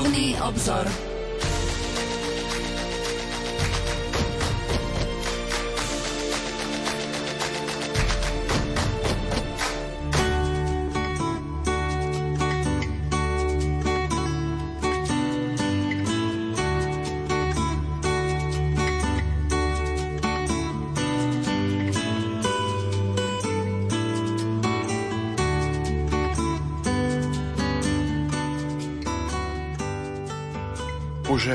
Duchovný obzor.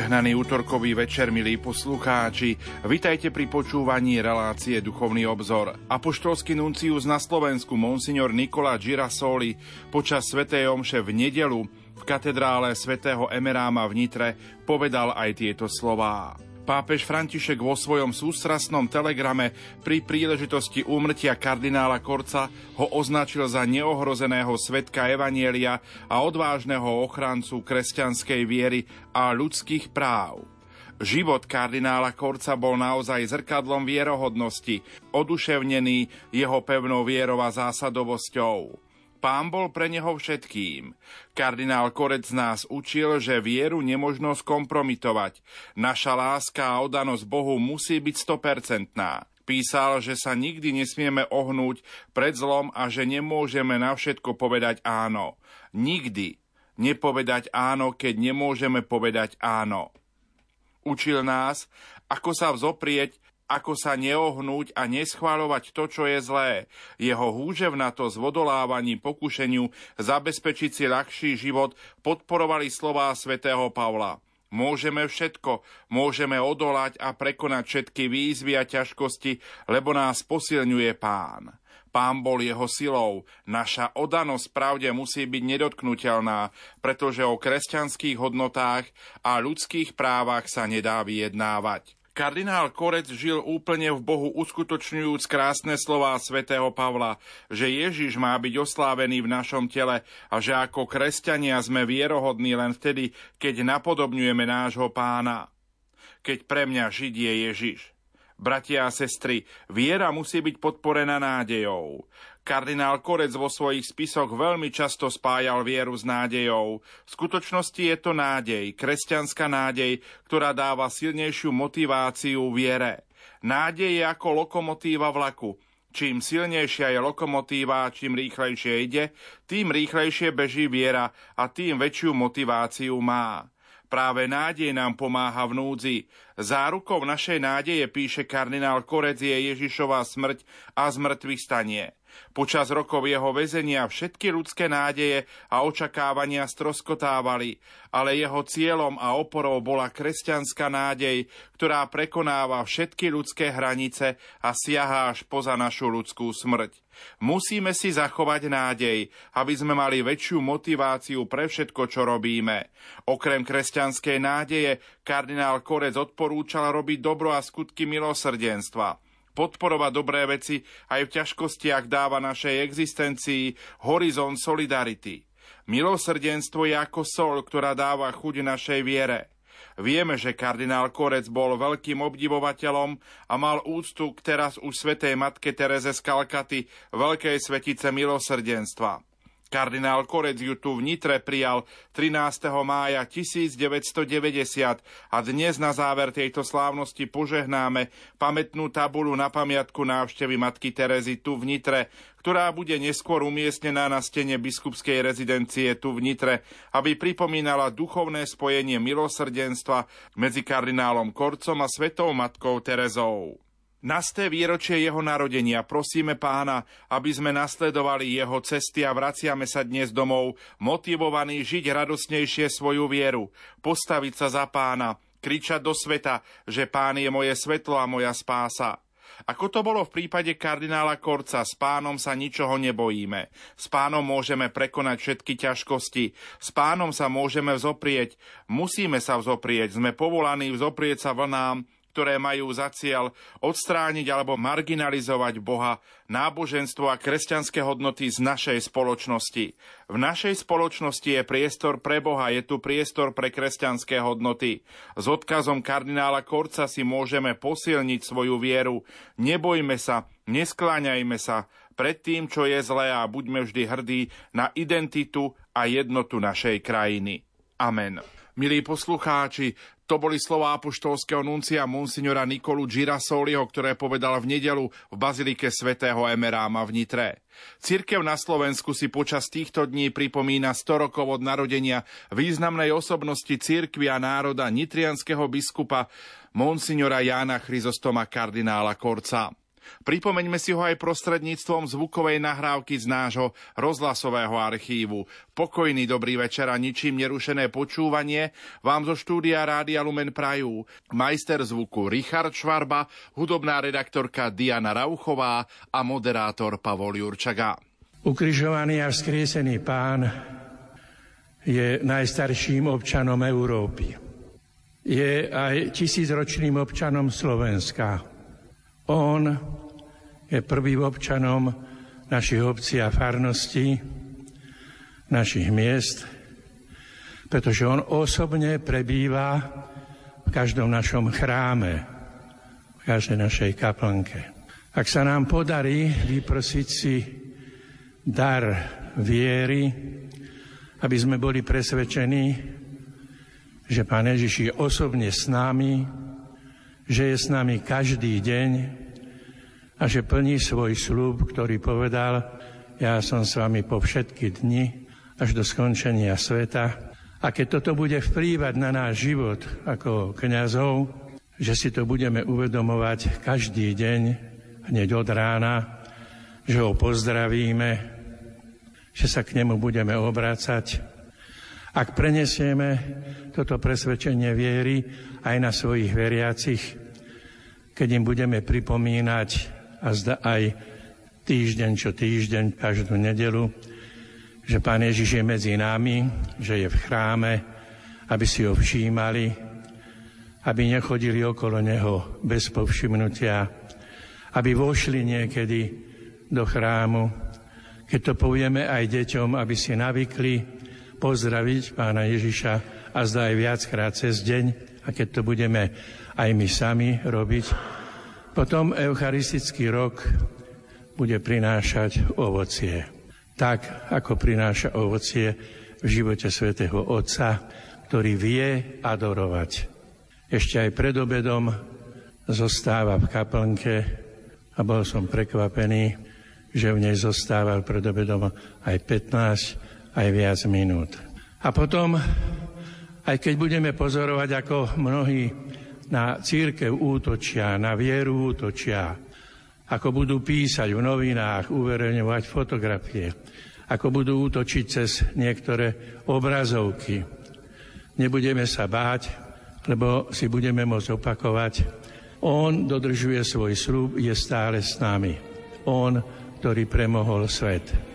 Požehnaný útorkový večer, milí poslucháči. Vitajte pri počúvaní relácie Duchovný obzor. Apoštolský nuncius na Slovensku, monsignor Nikola Girasoli, počas svätej Omše v nedelu v katedrále svätého Emeráma v Nitre povedal aj tieto slová. Pápež František vo svojom sústrasnom telegrame pri príležitosti úmrtia kardinála Korca ho označil za neohrozeného svetka Evanielia a odvážneho ochrancu kresťanskej viery a ľudských práv. Život kardinála Korca bol naozaj zrkadlom vierohodnosti, oduševnený jeho pevnou vierou a zásadovosťou. Pán bol pre neho všetkým. Kardinál Korec nás učil, že vieru nemožno skompromitovať. Naša láska a odanosť Bohu musí byť stopercentná. Písal, že sa nikdy nesmieme ohnúť pred zlom a že nemôžeme na všetko povedať áno. Nikdy nepovedať áno, keď nemôžeme povedať áno. Učil nás, ako sa vzoprieť ako sa neohnúť a neschváľovať to, čo je zlé. Jeho húževnatosť v odolávaní pokušeniu zabezpečiť si ľahší život podporovali slová svätého Pavla. Môžeme všetko, môžeme odolať a prekonať všetky výzvy a ťažkosti, lebo nás posilňuje Pán. Pán bol jeho silou. Naša odanosť pravde musí byť nedotknutelná, pretože o kresťanských hodnotách a ľudských právach sa nedá vyjednávať. Kardinál Korec žil úplne v Bohu, uskutočňujúc krásne slová svätého Pavla, že Ježiš má byť oslávený v našom tele a že ako kresťania sme vierohodní len vtedy, keď napodobňujeme nášho pána. Keď pre mňa Žid je Ježiš. Bratia a sestry, viera musí byť podporená nádejou. Kardinál Korec vo svojich spisoch veľmi často spájal vieru s nádejou. V skutočnosti je to nádej, kresťanská nádej, ktorá dáva silnejšiu motiváciu viere. Nádej je ako lokomotíva vlaku. Čím silnejšia je lokomotíva, čím rýchlejšie ide, tým rýchlejšie beží viera a tým väčšiu motiváciu má. Práve nádej nám pomáha v núdzi. Zárukou našej nádeje, píše kardinál Korec, je Ježišová smrť a zmrtvých stanie. Počas rokov jeho väzenia všetky ľudské nádeje a očakávania stroskotávali, ale jeho cieľom a oporou bola kresťanská nádej, ktorá prekonáva všetky ľudské hranice a siaha až poza našu ľudskú smrť. Musíme si zachovať nádej, aby sme mali väčšiu motiváciu pre všetko, čo robíme. Okrem kresťanskej nádeje kardinál Korec odporúčal robiť dobro a skutky milosrdenstva podporovať dobré veci aj v ťažkostiach dáva našej existencii horizont solidarity. Milosrdenstvo je ako sol, ktorá dáva chuť našej viere. Vieme, že kardinál Korec bol veľkým obdivovateľom a mal úctu k teraz už svetej matke Tereze z Kalkaty, veľkej svetice milosrdenstva. Kardinál Korec ju tu v Nitre prijal 13. mája 1990 a dnes na záver tejto slávnosti požehnáme pamätnú tabulu na pamiatku návštevy matky Terezy tu v Nitre, ktorá bude neskôr umiestnená na stene biskupskej rezidencie tu v Nitre, aby pripomínala duchovné spojenie milosrdenstva medzi kardinálom Korcom a svetou matkou Terezou. Na sté výročie jeho narodenia prosíme pána, aby sme nasledovali jeho cesty a vraciame sa dnes domov, motivovaní žiť radosnejšie svoju vieru, postaviť sa za pána, kričať do sveta, že pán je moje svetlo a moja spása. Ako to bolo v prípade kardinála Korca, s pánom sa ničoho nebojíme. S pánom môžeme prekonať všetky ťažkosti. S pánom sa môžeme vzoprieť. Musíme sa vzoprieť. Sme povolaní vzoprieť sa vlnám, ktoré majú za cieľ odstrániť alebo marginalizovať Boha, náboženstvo a kresťanské hodnoty z našej spoločnosti. V našej spoločnosti je priestor pre Boha, je tu priestor pre kresťanské hodnoty. S odkazom kardinála Korca si môžeme posilniť svoju vieru. Nebojme sa, neskláňajme sa pred tým, čo je zlé a buďme vždy hrdí na identitu a jednotu našej krajiny. Amen. Milí poslucháči, to boli slová apoštolského nuncia monsignora Nikolu Girasoliho, ktoré povedal v nedelu v bazilike svätého Emeráma v Nitre. Cirkev na Slovensku si počas týchto dní pripomína 100 rokov od narodenia významnej osobnosti cirkvi a národa nitrianského biskupa monsignora Jána Chryzostoma kardinála Korca. Pripomeňme si ho aj prostredníctvom zvukovej nahrávky z nášho rozhlasového archívu. Pokojný dobrý večer a ničím nerušené počúvanie vám zo štúdia Rádia Lumen Prajú. Majster zvuku Richard Švarba, hudobná redaktorka Diana Rauchová a moderátor Pavol Jurčaga. Ukrižovaný a vzkriesený pán je najstarším občanom Európy. Je aj tisícročným občanom Slovenska on je prvým občanom našich obcí a farností, našich miest, pretože on osobne prebýva v každom našom chráme, v každej našej kaplnke. Ak sa nám podarí vyprosiť si dar viery, aby sme boli presvedčení, že Pán Ježiš je osobne s nami, že je s nami každý deň a že plní svoj slúb, ktorý povedal, ja som s vami po všetky dni až do skončenia sveta. A keď toto bude vplývať na náš život ako kňazov, že si to budeme uvedomovať každý deň, hneď od rána, že ho pozdravíme, že sa k nemu budeme obrácať. Ak prenesieme toto presvedčenie viery aj na svojich veriacich, keď im budeme pripomínať a zda aj týždeň čo týždeň, každú nedelu, že Pán Ježiš je medzi nami, že je v chráme, aby si ho všímali, aby nechodili okolo Neho bez povšimnutia, aby vošli niekedy do chrámu, keď to povieme aj deťom, aby si navykli pozdraviť Pána Ježiša a zdá aj viackrát cez deň, a keď to budeme aj my sami robiť, potom eucharistický rok bude prinášať ovocie. Tak, ako prináša ovocie v živote svätého Otca, ktorý vie adorovať. Ešte aj pred obedom zostáva v kaplnke a bol som prekvapený, že v nej zostával pred obedom aj 15, aj viac minút. A potom aj keď budeme pozorovať, ako mnohí na církev útočia, na vieru útočia, ako budú písať v novinách, uverejňovať fotografie, ako budú útočiť cez niektoré obrazovky. Nebudeme sa báť, lebo si budeme môcť opakovať, on dodržuje svoj slúb, je stále s nami. On, ktorý premohol svet.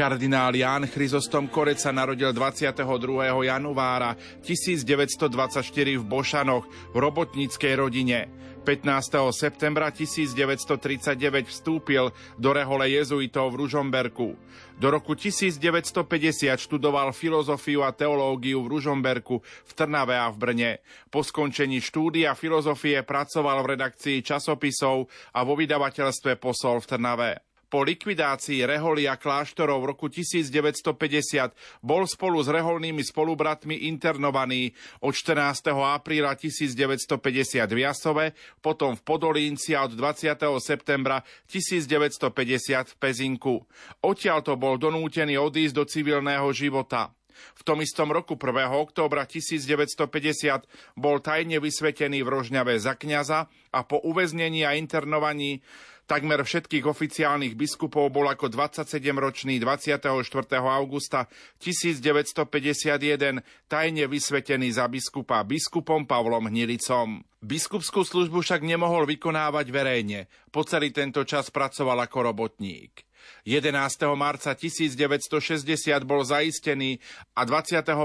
Kardinál Ján Chryzostom Korec sa narodil 22. januára 1924 v Bošanoch v robotníckej rodine. 15. septembra 1939 vstúpil do rehole jezuitov v Ružomberku. Do roku 1950 študoval filozofiu a teológiu v Ružomberku, v Trnave a v Brne. Po skončení štúdia filozofie pracoval v redakcii časopisov a vo vydavateľstve Posol v Trnave. Po likvidácii reholí a kláštorov v roku 1950 bol spolu s reholnými spolubratmi internovaný od 14. apríla 1950 v Jasove, potom v Podolínci a od 20. septembra 1950 v Pezinku. Odtiaľ to bol donútený odísť do civilného života. V tom istom roku 1. októbra 1950 bol tajne vysvetený v Rožňave za kňaza a po uväznení a internovaní Takmer všetkých oficiálnych biskupov bol ako 27-ročný 24. augusta 1951 tajne vysvetený za biskupa biskupom Pavlom Hnilicom. Biskupskú službu však nemohol vykonávať verejne. Po celý tento čas pracoval ako robotník. 11. marca 1960 bol zaistený a 21.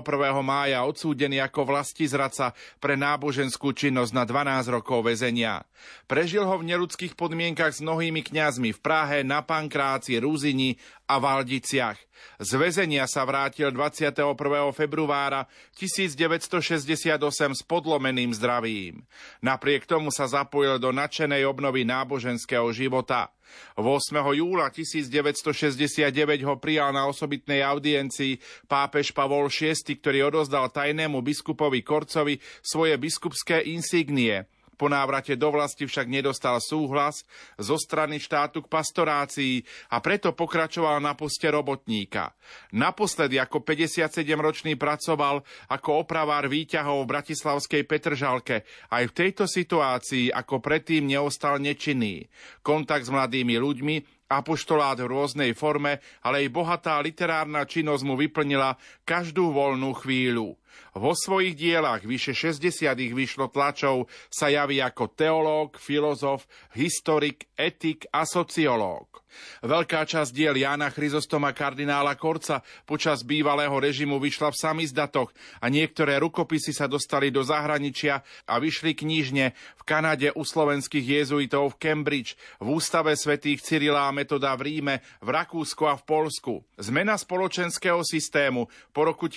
mája odsúdený ako zraca pre náboženskú činnosť na 12 rokov väzenia. Prežil ho v neludských podmienkach s mnohými kňazmi v Prahe, na Pankráci, Rúzini a Valdiciach. Z väzenia sa vrátil 21. februára 1968 s podlomeným zdravím. Napriek tomu sa zapojil do nadšenej obnovy náboženského života. 8. júla 1969 ho prijal na osobitnej audiencii pápež Pavol VI, ktorý odozdal tajnému biskupovi Korcovi svoje biskupské insígnie – po návrate do vlasti však nedostal súhlas zo strany štátu k pastorácii a preto pokračoval na poste robotníka. Naposledy ako 57-ročný pracoval ako opravár výťahov v Bratislavskej Petržalke. Aj v tejto situácii ako predtým neostal nečinný. Kontakt s mladými ľuďmi apoštolát v rôznej forme, ale aj bohatá literárna činnosť mu vyplnila každú voľnú chvíľu. Vo svojich dielach, vyše 60 ich vyšlo tlačov, sa javí ako teológ, filozof, historik, etik a sociológ. Veľká časť diel Jána Chryzostoma kardinála Korca počas bývalého režimu vyšla v samizdatoch a niektoré rukopisy sa dostali do zahraničia a vyšli knižne v Kanade u slovenských jezuitov v Cambridge, v Ústave svätých Cyrila a Metoda v Ríme, v Rakúsku a v Polsku. Zmena spoločenského systému po roku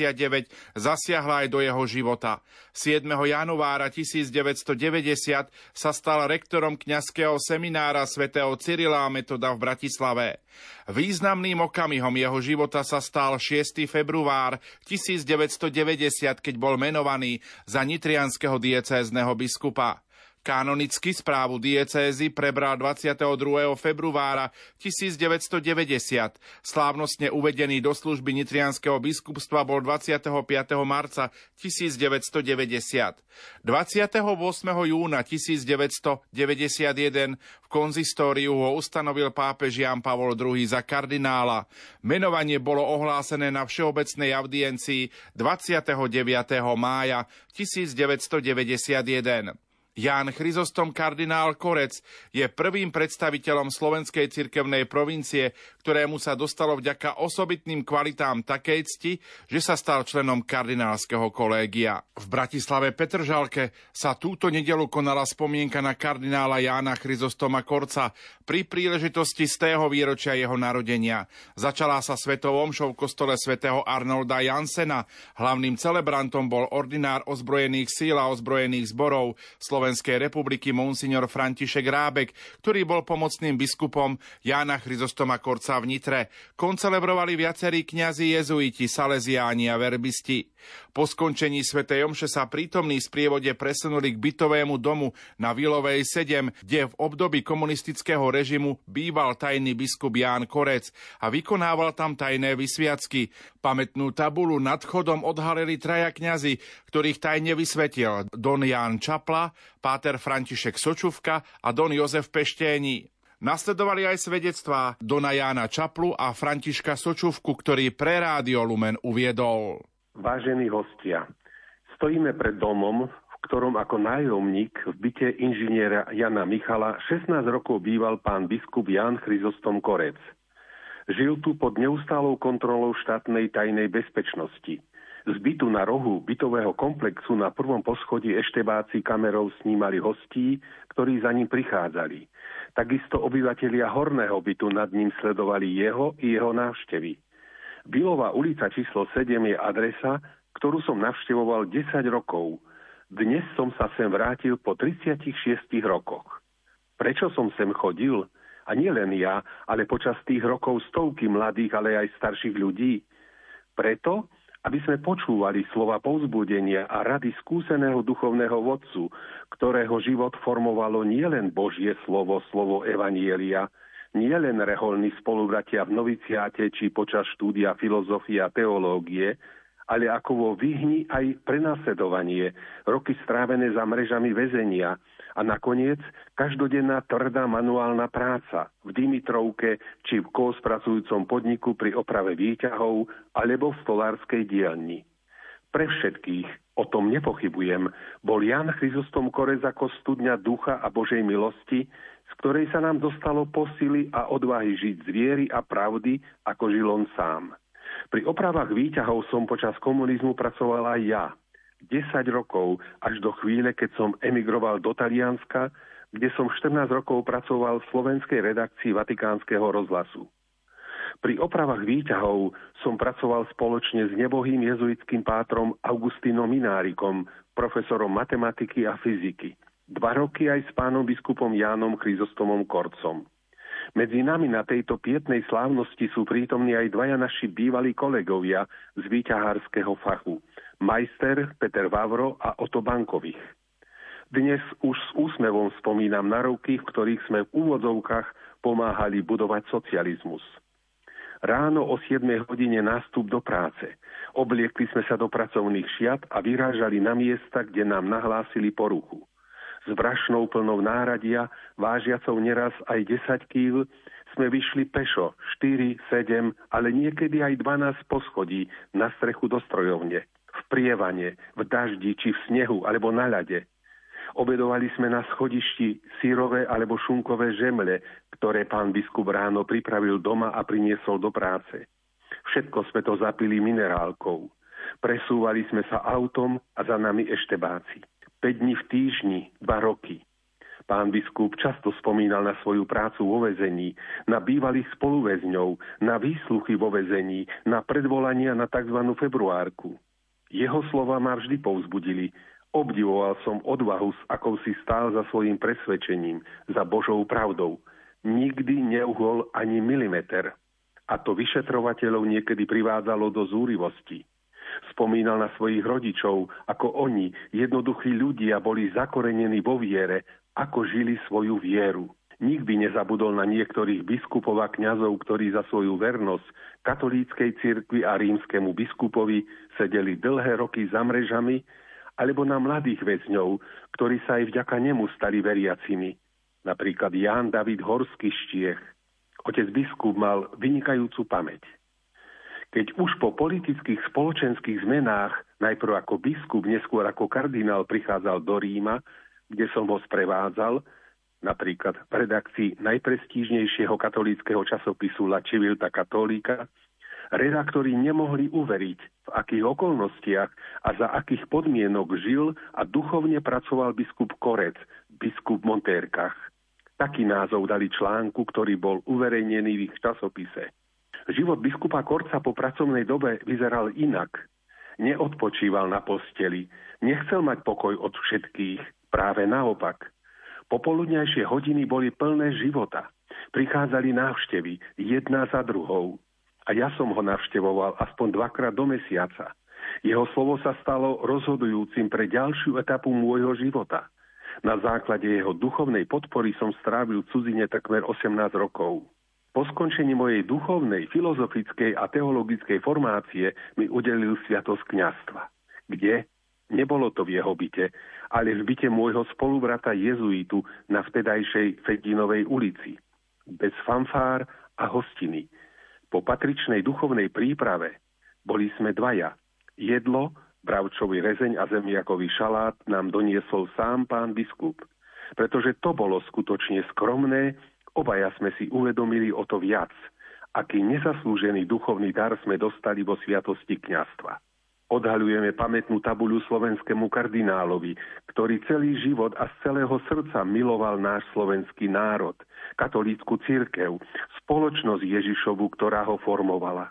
1989 zasiahla aj do jeho života. 7. januára 1990 sa stal rektorom kňazského seminára svätého Cyrila a Metoda v Bratislave. Významným okamihom jeho života sa stal 6. február 1990, keď bol menovaný za nitrianského diecézneho biskupa. Kanonicky správu diecézy prebral 22. februára 1990. Slávnostne uvedený do služby Nitrianského biskupstva bol 25. marca 1990. 28. júna 1991 v konzistóriu ho ustanovil pápež Jan Pavol II za kardinála. Menovanie bolo ohlásené na všeobecnej audiencii 29. mája 1991. Ján Chryzostom kardinál Korec je prvým predstaviteľom slovenskej cirkevnej provincie, ktorému sa dostalo vďaka osobitným kvalitám takej cti, že sa stal členom kardinálskeho kolégia. V Bratislave Petržalke sa túto nedelu konala spomienka na kardinála Jána Chryzostoma Korca pri príležitosti z tého výročia jeho narodenia. Začala sa svetou omšou v kostole svätého Arnolda Jansena. Hlavným celebrantom bol ordinár ozbrojených síl a ozbrojených zborov Slovenskej republiky monsignor František Rábek, ktorý bol pomocným biskupom Jána Chryzostoma Korca v Nitre. Koncelebrovali viacerí kňazi jezuiti, saleziáni a verbisti. Po skončení svätej Omše sa prítomní sprievode presunuli k bytovému domu na Vilovej 7, kde v období komunistického režimu býval tajný biskup Ján Korec a vykonával tam tajné vysviacky. Pamätnú tabulu nad chodom odhalili traja kňazi, ktorých tajne vysvetil Don Ján Čapla, páter František Sočuvka a Don Jozef Pešténi. Nasledovali aj svedectvá Dona Jána Čaplu a Františka Sočuvku, ktorý pre Rádio Lumen uviedol. Vážení hostia, stojíme pred domom, v ktorom ako nájomník v byte inžiniera Jana Michala 16 rokov býval pán biskup Jan Chryzostom Korec. Žil tu pod neustálou kontrolou štátnej tajnej bezpečnosti. Z bytu na rohu bytového komplexu na prvom poschodí eštebáci kamerou snímali hostí, ktorí za ním prichádzali. Takisto obyvatelia horného bytu nad ním sledovali jeho i jeho návštevy. Bilová ulica číslo 7 je adresa, ktorú som navštevoval 10 rokov. Dnes som sa sem vrátil po 36 rokoch. Prečo som sem chodil? A nie len ja, ale počas tých rokov stovky mladých, ale aj starších ľudí. Preto, aby sme počúvali slova povzbudenia a rady skúseného duchovného vodcu, ktorého život formovalo nielen Božie slovo, slovo Evanielia, nielen reholní spolubratia v noviciáte či počas štúdia filozofie a teológie, ale ako vo vyhni aj prenasledovanie, roky strávené za mrežami väzenia, a nakoniec každodenná tvrdá manuálna práca v Dimitrovke či v kospracujúcom podniku pri oprave výťahov alebo v stolárskej dielni. Pre všetkých, o tom nepochybujem, bol Jan Chryzostom Korez ako studňa ducha a Božej milosti, z ktorej sa nám dostalo posily a odvahy žiť z viery a pravdy, ako žil on sám. Pri opravách výťahov som počas komunizmu pracoval aj ja – 10 rokov až do chvíle, keď som emigroval do Talianska, kde som 14 rokov pracoval v slovenskej redakcii Vatikánskeho rozhlasu. Pri opravách výťahov som pracoval spoločne s nebohým jezuitským pátrom Augustínom Minárikom, profesorom matematiky a fyziky. Dva roky aj s pánom biskupom Jánom Chryzostomom Korcom. Medzi nami na tejto pietnej slávnosti sú prítomní aj dvaja naši bývalí kolegovia z výťahárskeho fachu – majster Peter Vavro a Oto Bankových. Dnes už s úsmevom spomínam na roky, v ktorých sme v úvodzovkách pomáhali budovať socializmus. Ráno o 7 hodine nástup do práce. Obliekli sme sa do pracovných šiat a vyrážali na miesta, kde nám nahlásili poruchu. S brašnou plnou náradia, vážiacou neraz aj 10 kýl, sme vyšli pešo 4, 7, ale niekedy aj 12 poschodí na strechu do strojovne v prievane, v daždi či v snehu alebo na ľade. Obedovali sme na schodišti sírové alebo šunkové žemle, ktoré pán biskup ráno pripravil doma a priniesol do práce. Všetko sme to zapili minerálkou. Presúvali sme sa autom a za nami eštebáci. 5 dní v týždni, dva roky. Pán biskup často spomínal na svoju prácu vo vezení, na bývalých spoluväzňov, na výsluchy vo vezení, na predvolania na tzv. februárku. Jeho slova ma vždy povzbudili. Obdivoval som odvahu, s akou si stál za svojim presvedčením, za Božou pravdou. Nikdy neuhol ani milimeter. A to vyšetrovateľov niekedy privádzalo do zúrivosti. Spomínal na svojich rodičov, ako oni, jednoduchí ľudia, boli zakorenení vo viere, ako žili svoju vieru. Nikdy nezabudol na niektorých biskupov a kňazov, ktorí za svoju vernosť katolíckej cirkvi a rímskému biskupovi sedeli dlhé roky za mrežami, alebo na mladých väzňov, ktorí sa aj vďaka nemu stali veriacimi. Napríklad Ján David Horský Štiech. Otec biskup mal vynikajúcu pamäť. Keď už po politických spoločenských zmenách, najprv ako biskup, neskôr ako kardinál prichádzal do Ríma, kde som ho sprevádzal, napríklad v redakcii najprestížnejšieho katolíckého časopisu La Civilta Católica, redaktori nemohli uveriť, v akých okolnostiach a za akých podmienok žil a duchovne pracoval biskup Korec, biskup v Montérkach. Taký názov dali článku, ktorý bol uverejnený v ich časopise. Život biskupa Korca po pracovnej dobe vyzeral inak. Neodpočíval na posteli, nechcel mať pokoj od všetkých, práve naopak – Popoludňajšie hodiny boli plné života. Prichádzali návštevy, jedna za druhou. A ja som ho navštevoval aspoň dvakrát do mesiaca. Jeho slovo sa stalo rozhodujúcim pre ďalšiu etapu môjho života. Na základe jeho duchovnej podpory som strávil cudzine takmer 18 rokov. Po skončení mojej duchovnej, filozofickej a teologickej formácie mi udelil sviatosť kňastva. Kde? Nebolo to v jeho byte, ale v byte môjho spolubrata jezuitu na vtedajšej Fedinovej ulici. Bez fanfár a hostiny. Po patričnej duchovnej príprave boli sme dvaja. Jedlo, bravčový rezeň a zemiakový šalát nám doniesol sám pán biskup. Pretože to bolo skutočne skromné, obaja sme si uvedomili o to viac. aký nezaslúžený duchovný dar sme dostali vo sviatosti kňastva. Odhaľujeme pamätnú tabuľu slovenskému kardinálovi, ktorý celý život a z celého srdca miloval náš slovenský národ, katolícku církev, spoločnosť Ježišovu, ktorá ho formovala.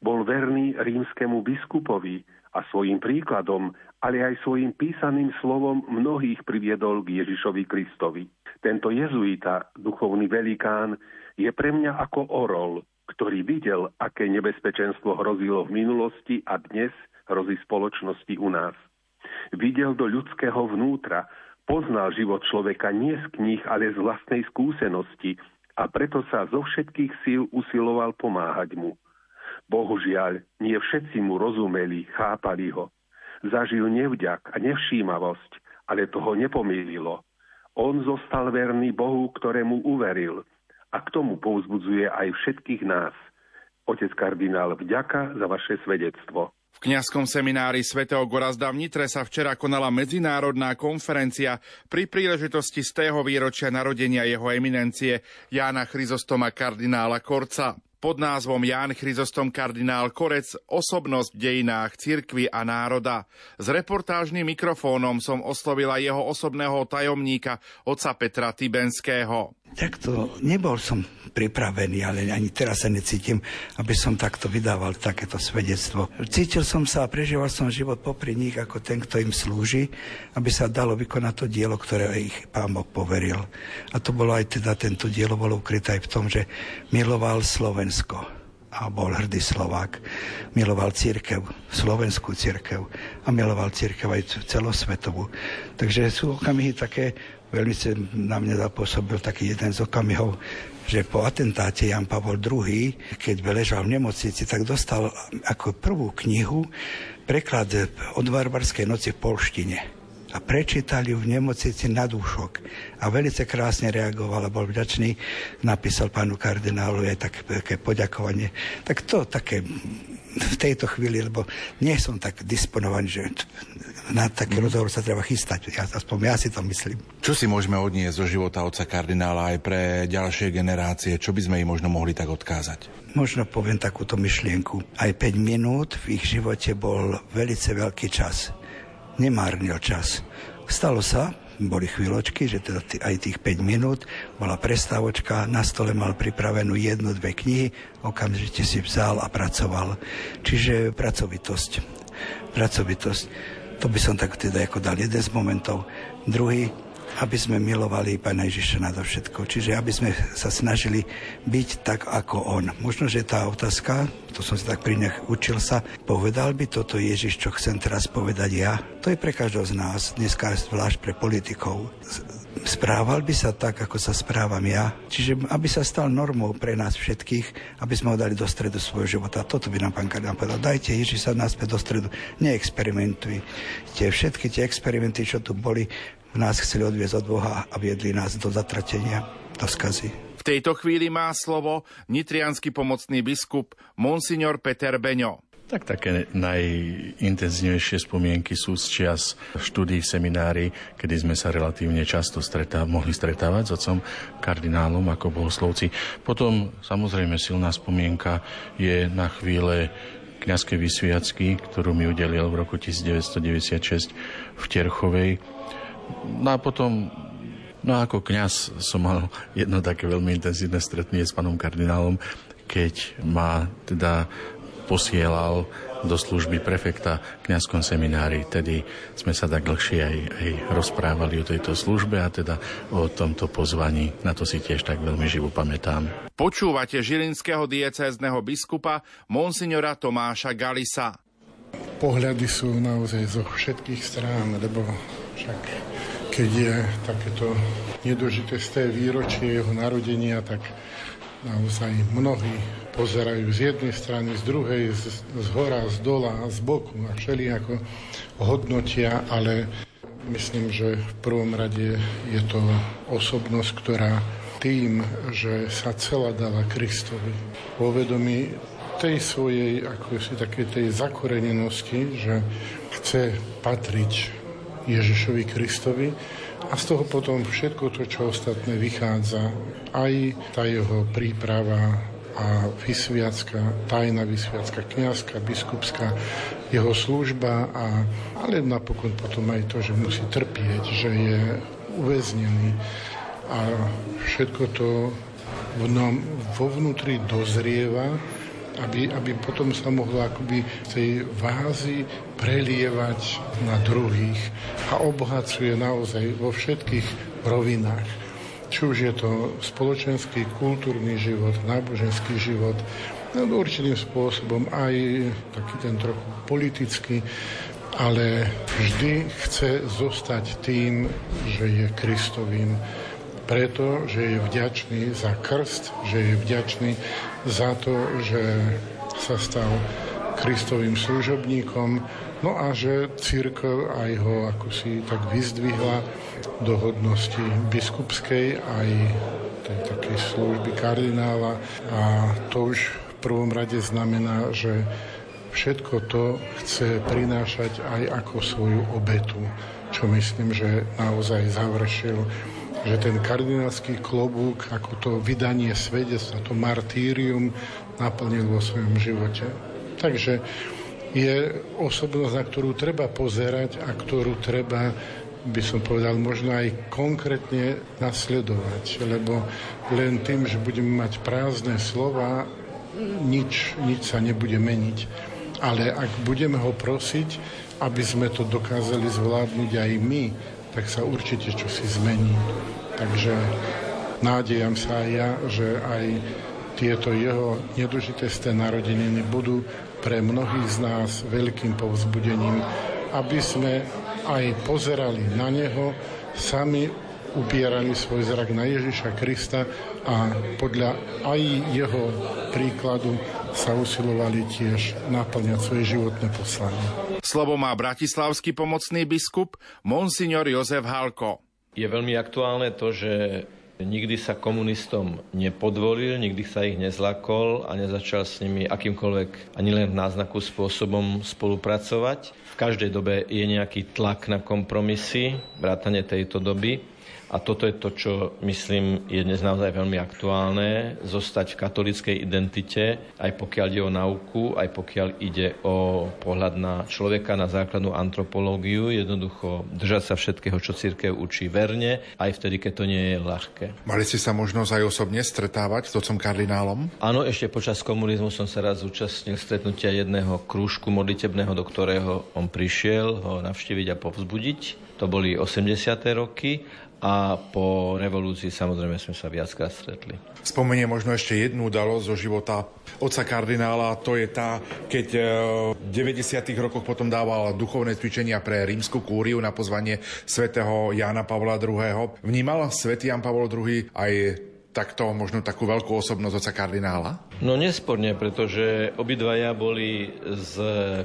Bol verný rímskemu biskupovi a svojim príkladom, ale aj svojim písaným slovom mnohých priviedol k Ježišovi Kristovi. Tento jezuita, duchovný velikán, je pre mňa ako orol, ktorý videl, aké nebezpečenstvo hrozilo v minulosti a dnes – hrozí spoločnosti u nás. Videl do ľudského vnútra, poznal život človeka nie z kníh, ale z vlastnej skúsenosti a preto sa zo všetkých síl usiloval pomáhať mu. Bohužiaľ, nie všetci mu rozumeli, chápali ho. Zažil nevďak a nevšímavosť, ale toho nepomýlilo. On zostal verný Bohu, ktorému uveril a k tomu povzbudzuje aj všetkých nás. Otec kardinál, vďaka za vaše svedectvo. V kňazskom seminári svätého Gorazda v Nitre sa včera konala medzinárodná konferencia pri príležitosti z tého výročia narodenia jeho eminencie Jána Chryzostoma kardinála Korca pod názvom Ján Chryzostom kardinál Korec Osobnosť v dejinách cirkvy a národa. S reportážnym mikrofónom som oslovila jeho osobného tajomníka, oca Petra Tibenského. Takto nebol som pripravený, ale ani teraz sa necítim, aby som takto vydával takéto svedectvo. Cítil som sa a prežíval som život popri nich ako ten, kto im slúži, aby sa dalo vykonať to dielo, ktoré ich pán Boh poveril. A to bolo aj teda, tento dielo bolo ukryté aj v tom, že miloval Slovensko a bol hrdý Slovák. Miloval církev, slovenskú církev a miloval církev aj celosvetovú. Takže sú okamihy také, veľmi na mňa zapôsobil taký jeden z okamihov, že po atentáte Jan Pavol II, keď ležal v nemocnici, tak dostal ako prvú knihu preklad od Varvarskej noci v polštine a prečítali ju v nemocnici na dušok. A velice krásne reagoval a bol vďačný. Napísal pánu kardinálu aj také poďakovanie. Tak to také v tejto chvíli, lebo nie som tak disponovaný, že na taký rozhovor sa treba chystať. Ja, aspoň ja si to myslím. Čo si môžeme odniesť zo života otca kardinála aj pre ďalšie generácie? Čo by sme im možno mohli tak odkázať? Možno poviem takúto myšlienku. Aj 5 minút v ich živote bol velice veľký čas nemárnil čas. Stalo sa, boli chvíľočky, že teda aj tých 5 minút bola prestávočka, na stole mal pripravenú jednu, dve knihy, okamžite si vzal a pracoval. Čiže pracovitosť. Pracovitosť. To by som tak teda ako dal jeden z momentov. Druhý, aby sme milovali Pána Ježiša nadovšetko. Čiže aby sme sa snažili byť tak ako On. Možno, že tá otázka, to som si tak pri nech učil sa, povedal by toto Ježiš, čo chcem teraz povedať ja? To je pre každého z nás, dneska zvlášť pre politikov. Správal by sa tak, ako sa správam ja. Čiže aby sa stal normou pre nás všetkých, aby sme ho dali do stredu svojho života. Toto by nám pán kardinál povedal. Dajte Ježiš sa naspäť do stredu. Neexperimentuj. Tie všetky tie experimenty, čo tu boli, nás chceli odviezť od Boha a viedli nás do zatratenia, do skazy. V tejto chvíli má slovo nitrianský pomocný biskup Monsignor Peter Beňo. Tak také najintenzívnejšie spomienky sú z čias štúdií v seminári, kedy sme sa relatívne často stretá, mohli stretávať s otcom kardinálom ako bohoslovci. Potom samozrejme silná spomienka je na chvíle kniazkej vysviacky, ktorú mi udelil v roku 1996 v Terchovej No a potom, no ako kňaz som mal jedno také veľmi intenzívne stretnutie s pánom kardinálom, keď ma teda posielal do služby prefekta v kniazskom seminári. Tedy sme sa tak dlhšie aj, aj rozprávali o tejto službe a teda o tomto pozvaní. Na to si tiež tak veľmi živo pamätám. Počúvate žilinského diecézneho biskupa Monsignora Tomáša Galisa. Pohľady sú naozaj zo všetkých strán, lebo však keď je takéto nedožité z výročie jeho narodenia, tak naozaj mnohí pozerajú z jednej strany, z druhej, z, z hora, z dola, z boku a všelijako hodnotia, ale myslím, že v prvom rade je to osobnosť, ktorá tým, že sa celá dala Kristovi, vo tej svojej, ako si také tej zakorenenosti, že chce patriť Ježišovi Kristovi a z toho potom všetko to, čo ostatné vychádza, aj tá jeho príprava, a vysviacka, tajná vysviacka, kniazka, biskupská, jeho služba, a, ale napokon potom aj to, že musí trpieť, že je uväznený. A všetko to vo vnútri dozrieva, aby, aby potom sa mohlo akoby tej vázy prelievať na druhých a obohacuje naozaj vo všetkých rovinách. Či už je to spoločenský, kultúrny život, náboženský život, no, určitým spôsobom aj taký ten trochu politický, ale vždy chce zostať tým, že je Kristovým, preto, že je vďačný za krst, že je vďačný za to, že sa stal Kristovým služobníkom, no a že církev aj ho ako si tak vyzdvihla do hodnosti biskupskej aj tej takej služby kardinála. A to už v prvom rade znamená, že všetko to chce prinášať aj ako svoju obetu, čo myslím, že naozaj završil že ten kardinálsky klobúk, ako to vydanie svedectva, to martýrium naplnil vo svojom živote. Takže je osobnosť, na ktorú treba pozerať a ktorú treba by som povedal, možno aj konkrétne nasledovať, lebo len tým, že budeme mať prázdne slova, nič, nič sa nebude meniť. Ale ak budeme ho prosiť, aby sme to dokázali zvládnuť aj my, tak sa určite čosi zmení. Takže nádejam sa aj ja, že aj tieto jeho nedožitesté narodeniny budú pre mnohých z nás veľkým povzbudením, aby sme aj pozerali na Neho, sami upierali svoj zrak na Ježiša Krista a podľa aj jeho príkladu sa usilovali tiež naplňať svoje životné poslanie. Slovo má bratislavský pomocný biskup Monsignor Jozef Halko. Je veľmi aktuálne to, že Nikdy sa komunistom nepodvolil, nikdy sa ich nezlakol a nezačal s nimi akýmkoľvek ani len náznaku spôsobom spolupracovať. V každej dobe je nejaký tlak na kompromisy, vrátane tejto doby. A toto je to, čo myslím je dnes naozaj veľmi aktuálne, zostať v katolickej identite, aj pokiaľ ide o nauku, aj pokiaľ ide o pohľad na človeka, na základnú antropológiu, jednoducho držať sa všetkého, čo církev učí verne, aj vtedy, keď to nie je ľahké. Mali ste sa možnosť aj osobne stretávať s otcom kardinálom? Áno, ešte počas komunizmu som sa raz zúčastnil stretnutia jedného krúžku modlitebného, do ktorého on prišiel ho navštíviť a povzbudiť. To boli 80. roky a po revolúcii samozrejme sme sa viackrát stretli. Spomenie možno ešte jednu udalosť zo života otca kardinála, to je tá, keď e, v 90. rokoch potom dával duchovné cvičenia pre rímsku kúriu na pozvanie svätého Jána Pavla II. Vnímal svätý Jan Pavol II aj takto možno takú veľkú osobnosť oca kardinála? No nesporne, pretože obidvaja boli z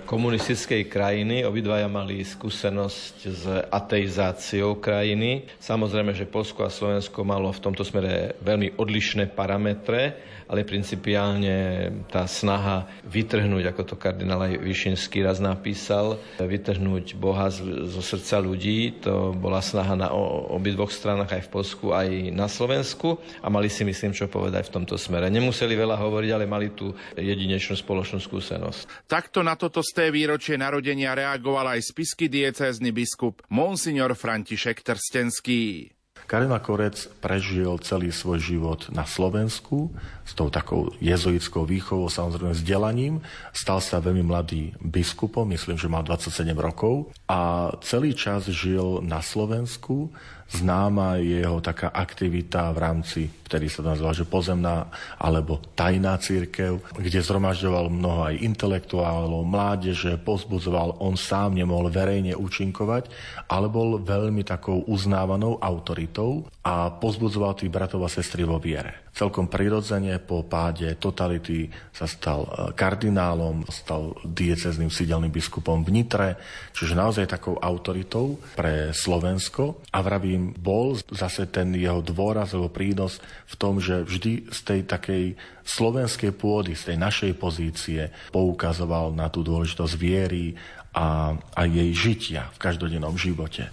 komunistickej krajiny, obidvaja mali skúsenosť s ateizáciou krajiny. Samozrejme, že Polsko a Slovensko malo v tomto smere veľmi odlišné parametre, ale principiálne tá snaha vytrhnúť, ako to kardinál aj Višinský raz napísal, vytrhnúť Boha zo srdca ľudí, to bola snaha na obidvoch stranách aj v Polsku, aj na Slovensku a mali si myslím, čo povedať v tomto smere. Nemuseli veľa hovoriť, ale mali tú jedinečnú spoločnú skúsenosť. Takto na toto sté výročie narodenia reagoval aj spisky diecézny biskup Monsignor František Trstenský. Karina Korec prežil celý svoj život na Slovensku s tou takou jezuitskou výchovou, samozrejme vzdelaním. Stal sa veľmi mladý biskupom, myslím, že mal 27 rokov a celý čas žil na Slovensku známa je jeho taká aktivita v rámci, ktorý sa nazval, že pozemná alebo tajná církev, kde zhromažďoval mnoho aj intelektuálov, mládeže, pozbudzoval, on sám nemohol verejne účinkovať, ale bol veľmi takou uznávanou autoritou a pozbudzoval tých bratov a sestry vo viere. Celkom prirodzene po páde totality sa stal e, kardinálom, stal diecezným sídelným biskupom v Nitre, čiže naozaj takou autoritou pre Slovensko. A vravím, bol zase ten jeho dôraz, jeho prínos v tom, že vždy z tej takej slovenskej pôdy, z tej našej pozície poukazoval na tú dôležitosť viery a, a jej žitia v každodennom živote.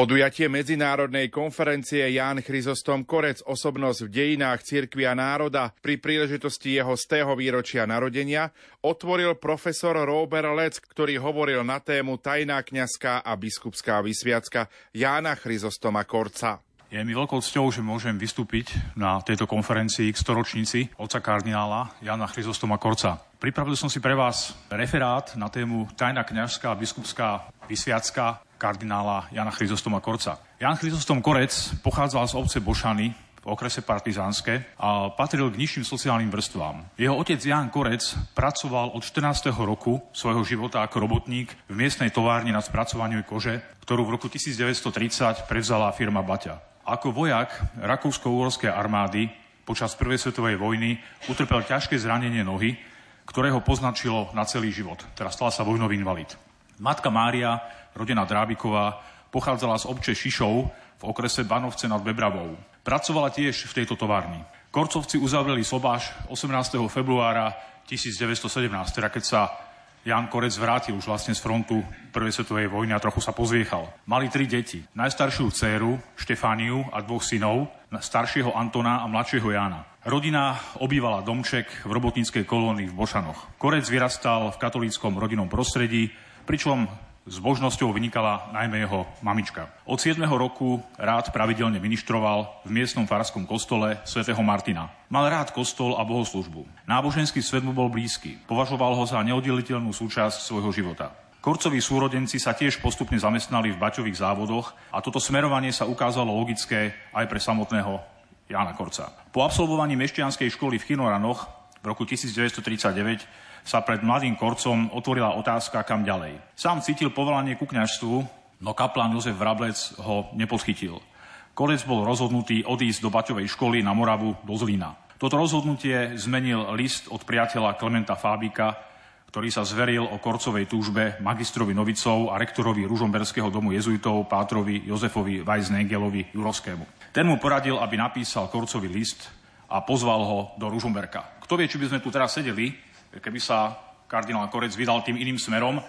Podujatie medzinárodnej konferencie Ján Chryzostom Korec osobnosť v dejinách cirkvi a národa pri príležitosti jeho stého výročia narodenia otvoril profesor Robert Lec, ktorý hovoril na tému tajná kňazská a biskupská vysviacka Jána Chryzostoma Korca. Je mi veľkou cťou, že môžem vystúpiť na tejto konferencii k storočnici oca kardinála Jana Chryzostoma Korca. Pripravil som si pre vás referát na tému tajná kňažská biskupská vysviacka kardinála Jana Chryzostoma Korca. Jan Chryzostom Korec pochádzal z obce Bošany v okrese Partizánske a patril k nižším sociálnym vrstvám. Jeho otec Jan Korec pracoval od 14. roku svojho života ako robotník v miestnej továrni na spracovaniu kože, ktorú v roku 1930 prevzala firma Baťa. Ako vojak Rakúsko-Uhorskej armády počas Prvej svetovej vojny utrpel ťažké zranenie nohy, ktoré ho poznačilo na celý život. Teraz stal sa vojnový invalid. Matka Mária rodina Drábiková, pochádzala z obče Šišov v okrese Banovce nad Bebravou. Pracovala tiež v tejto továrni. Korcovci uzavreli sobáš 18. februára 1917, teda keď sa Jan Korec vrátil už vlastne z frontu Prvej svetovej vojny a trochu sa pozviechal. Mali tri deti. Najstaršiu dceru, Štefániu a dvoch synov, staršieho Antona a mladšieho Jána. Rodina obývala domček v robotníckej kolónii v Bošanoch. Korec vyrastal v katolíckom rodinnom prostredí, pričom s božnosťou vynikala najmä jeho mamička. Od 7. roku rád pravidelne ministroval v miestnom farskom kostole svätého Martina. Mal rád kostol a bohoslužbu. Náboženský svet mu bol blízky. Považoval ho za neoddeliteľnú súčasť svojho života. Korcoví súrodenci sa tiež postupne zamestnali v baťových závodoch a toto smerovanie sa ukázalo logické aj pre samotného Jána Korca. Po absolvovaní mešťanskej školy v Chinoranoch v roku 1939 sa pred mladým Korcom otvorila otázka, kam ďalej. Sám cítil povolanie ku kňažstvu, no kaplán Jozef Vrablec ho nepodchytil. Korec bol rozhodnutý odísť do Baťovej školy na Moravu do Zlína. Toto rozhodnutie zmenil list od priateľa Klementa Fábika, ktorý sa zveril o Korcovej túžbe magistrovi Novicov a rektorovi Ružomberského domu jezuitov Pátrovi Jozefovi Weissengelovi Jurovskému. Ten mu poradil, aby napísal Korcovi list a pozval ho do Ružomberka. Kto vie, či by sme tu teraz sedeli, keby sa kardinál Korec vydal tým iným smerom,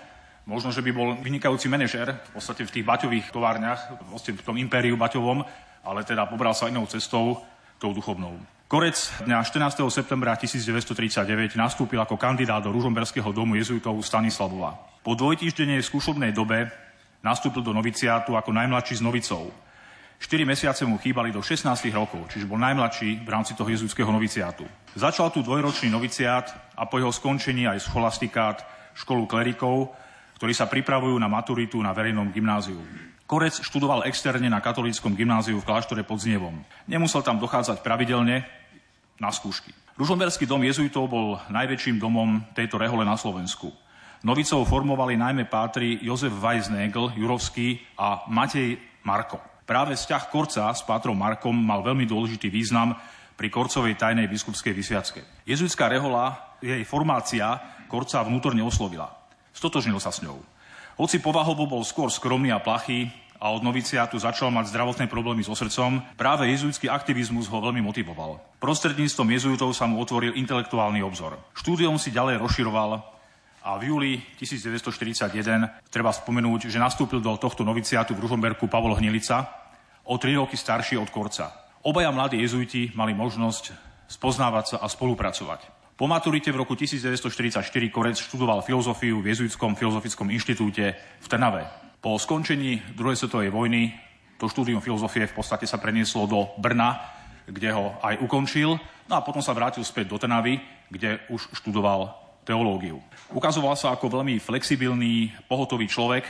možno, že by bol vynikajúci manažer v podstate v tých baťových továrniach, v tom impériu baťovom, ale teda pobral sa inou cestou, tou duchovnou. Korec dňa 14. septembra 1939 nastúpil ako kandidát do Ružomberského domu jezuitov Stanislavova. Po dvojtýždenej skúšobnej dobe nastúpil do noviciátu ako najmladší z novicov. 4 mesiace mu chýbali do 16 rokov, čiže bol najmladší v rámci toho jezuitského noviciátu. Začal tu dvojročný noviciát a po jeho skončení aj scholastikát školu klerikov, ktorí sa pripravujú na maturitu na verejnom gymnáziu. Korec študoval externe na katolíckom gymnáziu v kláštore pod Znievom. Nemusel tam dochádzať pravidelne na skúšky. Ružomberský dom jezuitov bol najväčším domom tejto rehole na Slovensku. Novicov formovali najmä pátri Jozef Weisnegel, Jurovský a Matej Marko. Práve vzťah Korca s pátrom Markom mal veľmi dôležitý význam pri Korcovej tajnej biskupskej vysviacke. Jezuitská rehola, jej formácia Korca vnútorne oslovila. Stotožnil sa s ňou. Hoci povahovo bol skôr skromný a plachý, a od noviciátu začal mať zdravotné problémy so srdcom, práve jezuitský aktivizmus ho veľmi motivoval. Prostredníctvom jezuitov sa mu otvoril intelektuálny obzor. Štúdium si ďalej rozširoval a v júli 1941 treba spomenúť, že nastúpil do tohto noviciátu v Ružomberku Pavol Hnilica, o tri roky starší od Korca. Obaja mladí jezuiti mali možnosť spoznávať sa a spolupracovať. Po maturite v roku 1944 Korec študoval filozofiu v Jezuitskom filozofickom inštitúte v Trnave. Po skončení druhej svetovej vojny to štúdium filozofie v podstate sa prenieslo do Brna, kde ho aj ukončil, no a potom sa vrátil späť do Trnavy, kde už študoval teológiu. Ukazoval sa ako veľmi flexibilný, pohotový človek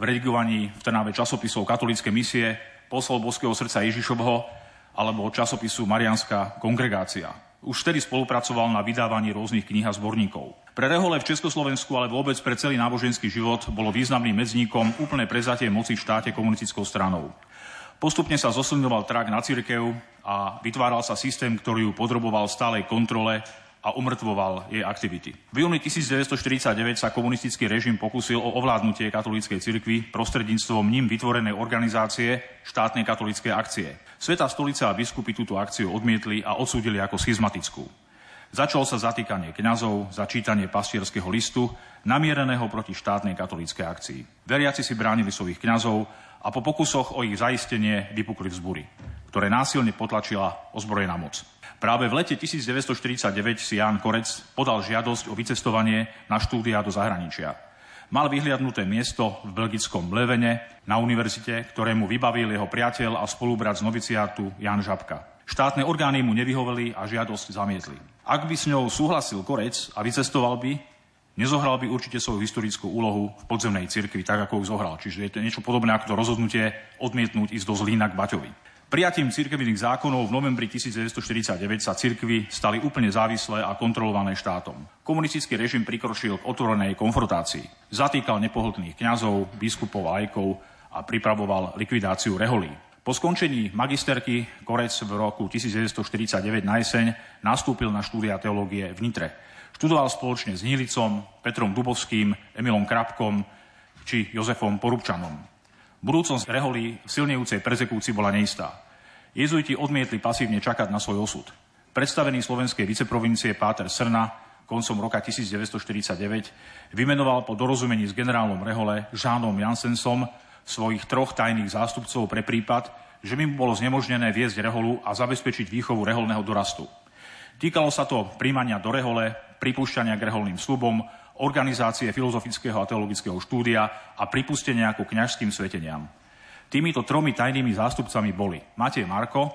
v redigovaní v Trnave časopisov katolícke misie, poslov Boského srdca Ježišovho alebo časopisu Marianská kongregácia. Už vtedy spolupracoval na vydávaní rôznych kníh a zborníkov. Pre Rehole v Československu, ale vôbec pre celý náboženský život bolo významným medzníkom úplné prezatie moci v štáte komunistickou stranou. Postupne sa zosilňoval trak na cirkev a vytváral sa systém, ktorý ju podroboval stálej kontrole a umrtvoval jej aktivity. V júni 1949 sa komunistický režim pokusil o ovládnutie katolíckej cirkvi prostredníctvom ním vytvorenej organizácie štátnej katolíckej akcie. Sveta stolica a biskupy túto akciu odmietli a odsúdili ako schizmatickú. Začalo sa zatýkanie kňazov, začítanie pastierského listu, namiereného proti štátnej katolíckej akcii. Veriaci si bránili svojich kňazov a po pokusoch o ich zaistenie vypukli vzbury, ktoré násilne potlačila ozbrojená moc. Práve v lete 1949 si Ján Korec podal žiadosť o vycestovanie na štúdia do zahraničia. Mal vyhliadnuté miesto v belgickom Levene na univerzite, ktorému vybavil jeho priateľ a spolubrat z noviciátu Jan Žabka. Štátne orgány mu nevyhoveli a žiadosť zamietli. Ak by s ňou súhlasil Korec a vycestoval by, nezohral by určite svoju historickú úlohu v podzemnej cirkvi, tak ako ju zohral. Čiže je to niečo podobné ako to rozhodnutie odmietnúť ísť do Zlína k Baťovi. Prijatím cirkevných zákonov v novembri 1949 sa cirkvy stali úplne závislé a kontrolované štátom. Komunistický režim prikročil k otvorenej konfrontácii. Zatýkal nepohodlných kňazov, biskupov a ajkov a pripravoval likvidáciu reholí. Po skončení magisterky Korec v roku 1949 na jeseň nastúpil na štúdia teológie v Nitre. Študoval spoločne s Nilicom, Petrom Dubovským, Emilom Krapkom či Jozefom Porubčanom. Budúcnosť reholí v silnejúcej prezekúcii bola neistá. Jezuiti odmietli pasívne čakať na svoj osud. Predstavený slovenskej viceprovincie Páter Srna koncom roka 1949 vymenoval po dorozumení s generálom Rehole Žánom Jansensom svojich troch tajných zástupcov pre prípad, že by mu bolo znemožnené viesť reholu a zabezpečiť výchovu reholného dorastu. Týkalo sa to príjmania do rehole, pripúšťania k reholným slubom, organizácie filozofického a teologického štúdia a pripustenia ako kňažským sveteniam. Týmito tromi tajnými zástupcami boli Matej Marko,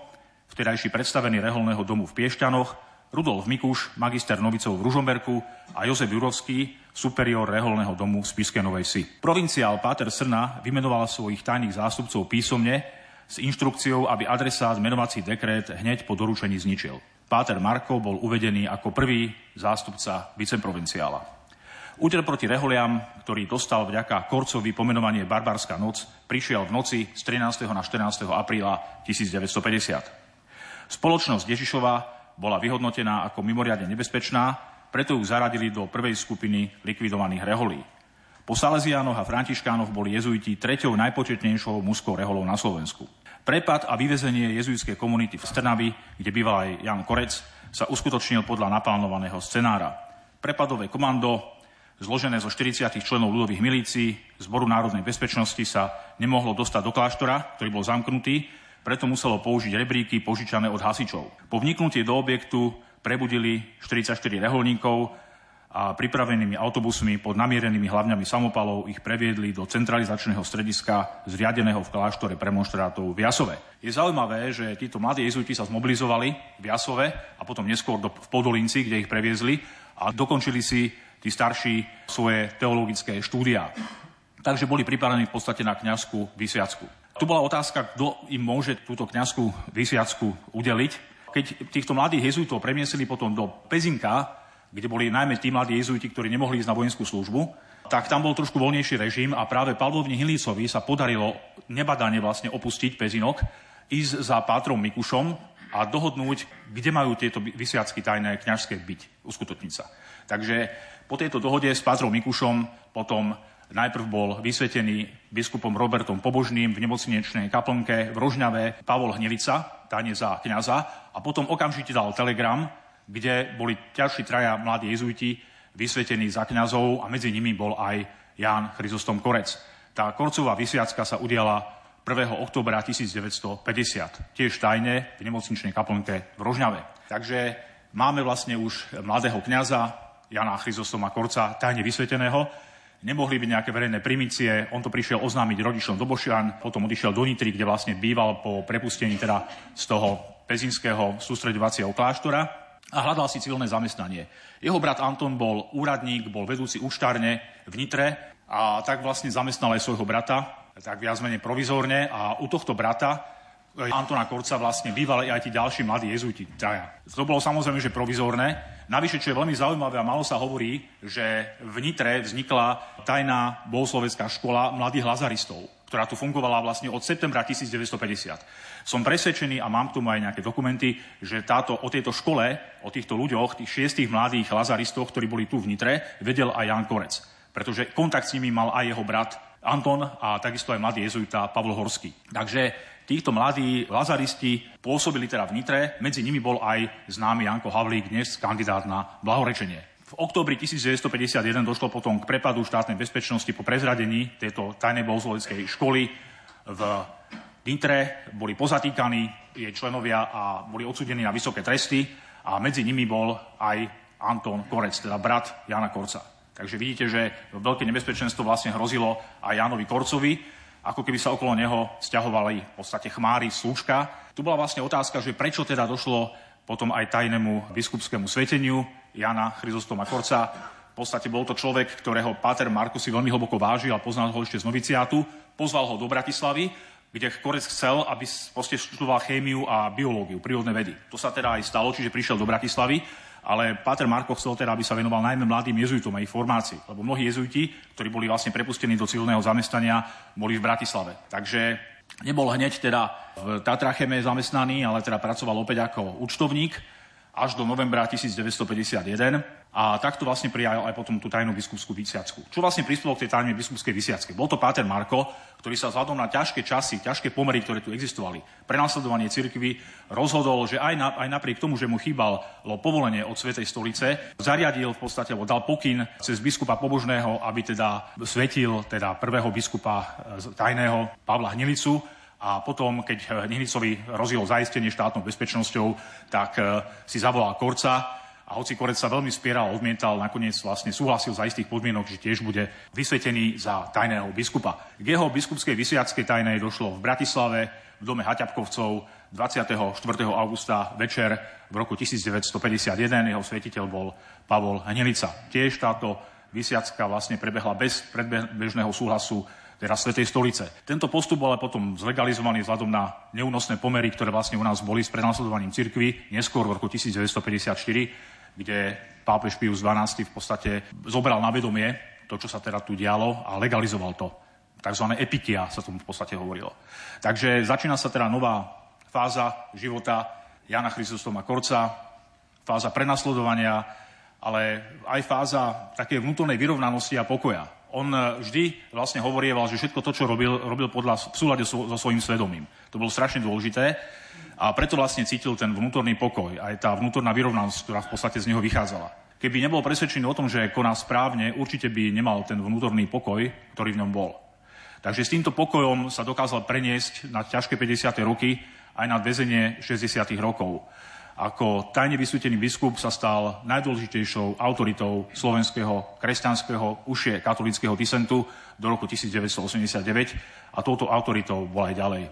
vtedajší predstavený reholného domu v Piešťanoch, Rudolf Mikuš, magister Novicov v Ružomberku a Jozef Jurovský, superior reholného domu z Piskenovej si. Provinciál Páter Srna vymenoval svojich tajných zástupcov písomne s inštrukciou, aby adresát menovací dekret hneď po doručení zničil. Páter Marko bol uvedený ako prvý zástupca viceprovinciála. Úter proti reholiam, ktorý dostal vďaka Korcovi pomenovanie Barbarská noc, prišiel v noci z 13. na 14. apríla 1950. Spoločnosť Ježišova bola vyhodnotená ako mimoriadne nebezpečná, preto ju zaradili do prvej skupiny likvidovaných reholí. Po Salesiánoch a Františkánoch boli jezuiti treťou najpočetnejšou mužskou reholou na Slovensku. Prepad a vyvezenie jezuitskej komunity v Strnavi, kde býval aj Jan Korec, sa uskutočnil podľa naplánovaného scenára. Prepadové komando, zložené zo 40 členov ľudových milícií, Zboru národnej bezpečnosti sa nemohlo dostať do kláštora, ktorý bol zamknutý, preto muselo použiť rebríky požičané od hasičov. Po vniknutí do objektu prebudili 44 reholníkov a pripravenými autobusmi pod namierenými hlavňami samopalov ich previedli do centralizačného strediska zriadeného v kláštore premonštrátov v Jasove. Je zaujímavé, že títo mladí jezuiti sa zmobilizovali v Jasove a potom neskôr do, v Podolinci, kde ich previezli a dokončili si tí starší svoje teologické štúdia. Takže boli pripravení v podstate na kňazskú vysviacku. Tu bola otázka, kto im môže túto kňazskú vysviacku udeliť. Keď týchto mladých jezuitov premiesili potom do Pezinka, kde boli najmä tí mladí jezuiti, ktorí nemohli ísť na vojenskú službu, tak tam bol trošku voľnejší režim a práve Pavlovni Hilícovi sa podarilo nebadane vlastne opustiť Pezinok, ísť za Pátrom Mikušom a dohodnúť, kde majú tieto vysiacky tajné kňažské byť, uskutočniť sa. Takže po tejto dohode s Pátrom Mikušom potom najprv bol vysvetený biskupom Robertom Pobožným v nemocničnej kaplnke v Rožňave Pavol Hnelica, tajne za kňaza, a potom okamžite dal telegram, kde boli ťažší traja mladí jezuiti vysvetení za kňazov a medzi nimi bol aj Ján Chryzostom Korec. Tá korcová vysviacka sa udiala 1. oktobra 1950, tiež tajne v nemocničnej kaplnke v Rožňave. Takže máme vlastne už mladého kňaza Jana Chryzostoma Korca, tajne vysveteného. Nemohli byť nejaké verejné primície, on to prišiel oznámiť rodičom do Bošian, potom odišiel do Nitry, kde vlastne býval po prepustení teda z toho pezinského sústredovacieho kláštora a hľadal si civilné zamestnanie. Jeho brat Anton bol úradník, bol vedúci úštárne v Nitre a tak vlastne zamestnal aj svojho brata, tak viac menej provizórne a u tohto brata e, Antona Korca vlastne bývali aj tí ďalší mladí jezuiti. To bolo samozrejme, že provizórne. Navyše, čo je veľmi zaujímavé a málo sa hovorí, že v Nitre vznikla tajná bohoslovecká škola mladých lazaristov ktorá tu fungovala vlastne od septembra 1950. Som presvedčený a mám k tomu aj nejaké dokumenty, že táto, o tejto škole, o týchto ľuďoch, tých šiestých mladých lazaristov, ktorí boli tu v Nitre, vedel aj Jan Korec. Pretože kontakt s nimi mal aj jeho brat Anton a takisto aj mladý jezuita Pavlo Horský. Takže týchto mladí lazaristi pôsobili teda v Nitre, medzi nimi bol aj známy Janko Havlík, dnes kandidát na blahorečenie. V októbri 1951 došlo potom k prepadu štátnej bezpečnosti po prezradení tejto tajnej bohosloveckej školy v Nitre. Boli pozatýkaní jej členovia a boli odsudení na vysoké tresty a medzi nimi bol aj Anton Korec, teda brat Jana Korca. Takže vidíte, že veľké nebezpečenstvo vlastne hrozilo aj Jánovi Korcovi, ako keby sa okolo neho stiahovali v podstate chmáry slúžka. Tu bola vlastne otázka, že prečo teda došlo potom aj tajnému biskupskému sveteniu. Jana Chryzostoma Korca. V podstate bol to človek, ktorého Páter Marko si veľmi hlboko vážil a poznal ho ešte z noviciátu. Pozval ho do Bratislavy, kde Korec chcel, aby študoval chémiu a biológiu, prírodné vedy. To sa teda aj stalo, čiže prišiel do Bratislavy, ale Páter Marko chcel teda, aby sa venoval najmä mladým jezuitom a ich formácii, lebo mnohí jezuiti, ktorí boli vlastne prepustení do civilného zamestnania, boli v Bratislave. Takže nebol hneď teda v Tatracheme zamestnaný, ale teda pracoval opäť ako účtovník až do novembra 1951 a takto vlastne prijal aj potom tú tajnú biskupskú vysiacku. Čo vlastne prispelo k tej tajnej biskupskej vysiacke? Bol to Páter Marko, ktorý sa vzhľadom na ťažké časy, ťažké pomery, ktoré tu existovali, prenasledovanie cirkvy, rozhodol, že aj, na, aj napriek tomu, že mu chýbalo povolenie od Svetej stolice, zariadil v podstate, alebo dal pokyn cez biskupa pobožného, aby teda svetil teda prvého biskupa e, tajného Pavla Hnilicu, a potom, keď Nihlicovi rozjelo zaistenie štátnou bezpečnosťou, tak e, si zavolal Korca a hoci Korec sa veľmi spieral, odmietal, nakoniec vlastne súhlasil za istých podmienok, že tiež bude vysvetený za tajného biskupa. K jeho biskupskej vysiackej tajnej došlo v Bratislave v dome Haťapkovcov 24. augusta večer v roku 1951. Jeho svetiteľ bol Pavol Hnelica. Tiež táto vysiacka vlastne prebehla bez predbežného súhlasu teda Svetej stolice. Tento postup bol ale potom zlegalizovaný vzhľadom na neúnosné pomery, ktoré vlastne u nás boli s prenasledovaním cirkvy, neskôr v roku 1954, kde pápež Pius XII v podstate zobral na vedomie to, čo sa teda tu dialo a legalizoval to. Takzvané epitia sa tomu v podstate hovorilo. Takže začína sa teda nová fáza života Jana Chrysostoma Korca, fáza prenasledovania, ale aj fáza také vnútornej vyrovnanosti a pokoja on vždy vlastne hovorieval, že všetko to, čo robil, robil podľa, v súlade so, so svojím svedomím. To bolo strašne dôležité a preto vlastne cítil ten vnútorný pokoj, aj tá vnútorná vyrovnanosť, ktorá v podstate z neho vychádzala. Keby nebol presvedčený o tom, že koná správne, určite by nemal ten vnútorný pokoj, ktorý v ňom bol. Takže s týmto pokojom sa dokázal preniesť na ťažké 50. roky aj na väzenie 60. rokov. Ako tajne vysvetený biskup sa stal najdôležitejšou autoritou slovenského kresťanského užšie katolického disentu do roku 1989 a touto autoritou bol aj ďalej.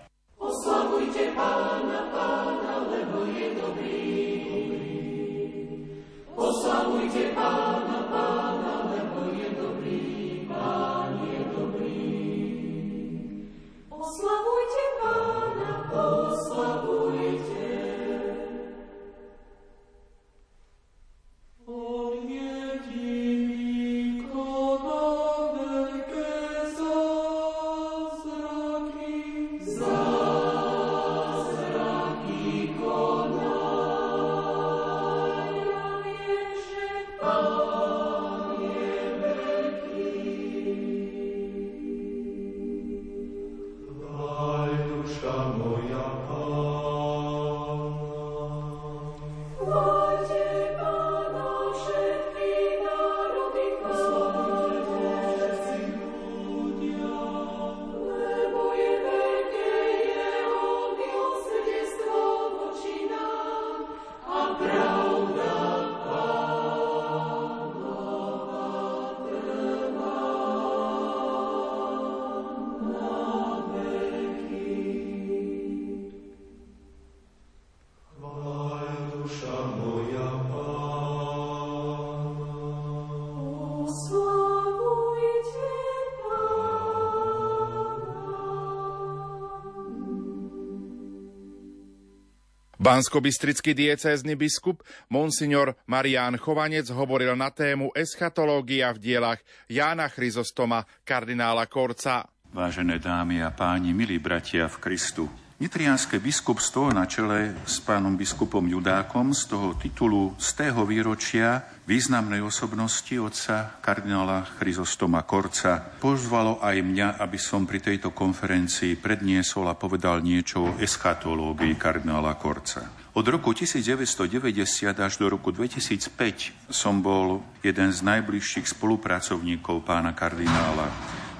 Banskobistrický diecézny biskup Monsignor Marián Chovanec hovoril na tému eschatológia v dielach Jána Chryzostoma, kardinála Korca. Vážené dámy a páni, milí bratia v Kristu, Nitrianské biskupstvo na čele s pánom biskupom Judákom z toho titulu z tého výročia významnej osobnosti otca kardinála Chryzostoma Korca pozvalo aj mňa, aby som pri tejto konferencii predniesol a povedal niečo o eschatológii kardinála Korca. Od roku 1990 až do roku 2005 som bol jeden z najbližších spolupracovníkov pána kardinála.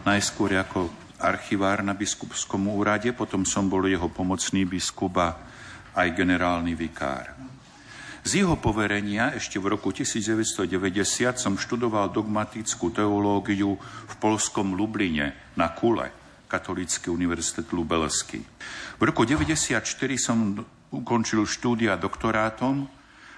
Najskôr ako archivár na biskupskom úrade, potom som bol jeho pomocný biskup a aj generálny vikár. Z jeho poverenia ešte v roku 1990 som študoval dogmatickú teológiu v polskom Lubline na Kule, Katolícky univerzit Lubelský. V roku 1994 som ukončil štúdia doktorátom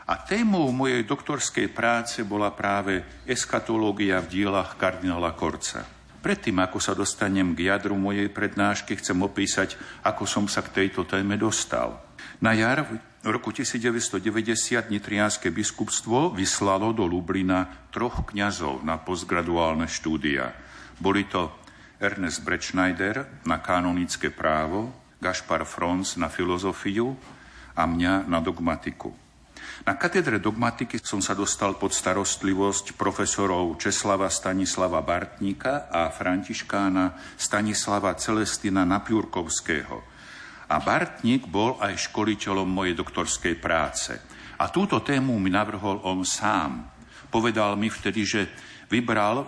a témou mojej doktorskej práce bola práve eskatológia v dielach kardinála Korca. Predtým, ako sa dostanem k jadru mojej prednášky, chcem opísať, ako som sa k tejto téme dostal. Na jar v roku 1990 Nitriánske biskupstvo vyslalo do Lublina troch kňazov na postgraduálne štúdia. Boli to Ernest Brečnajder na kanonické právo, Gašpar Franz na filozofiu a mňa na dogmatiku. Na katedre dogmatiky som sa dostal pod starostlivosť profesorov Česlava Stanislava Bartníka a františkána Stanislava Celestina Napiurkovského. A Bartník bol aj školiteľom mojej doktorskej práce. A túto tému mi navrhol on sám. Povedal mi vtedy, že vybral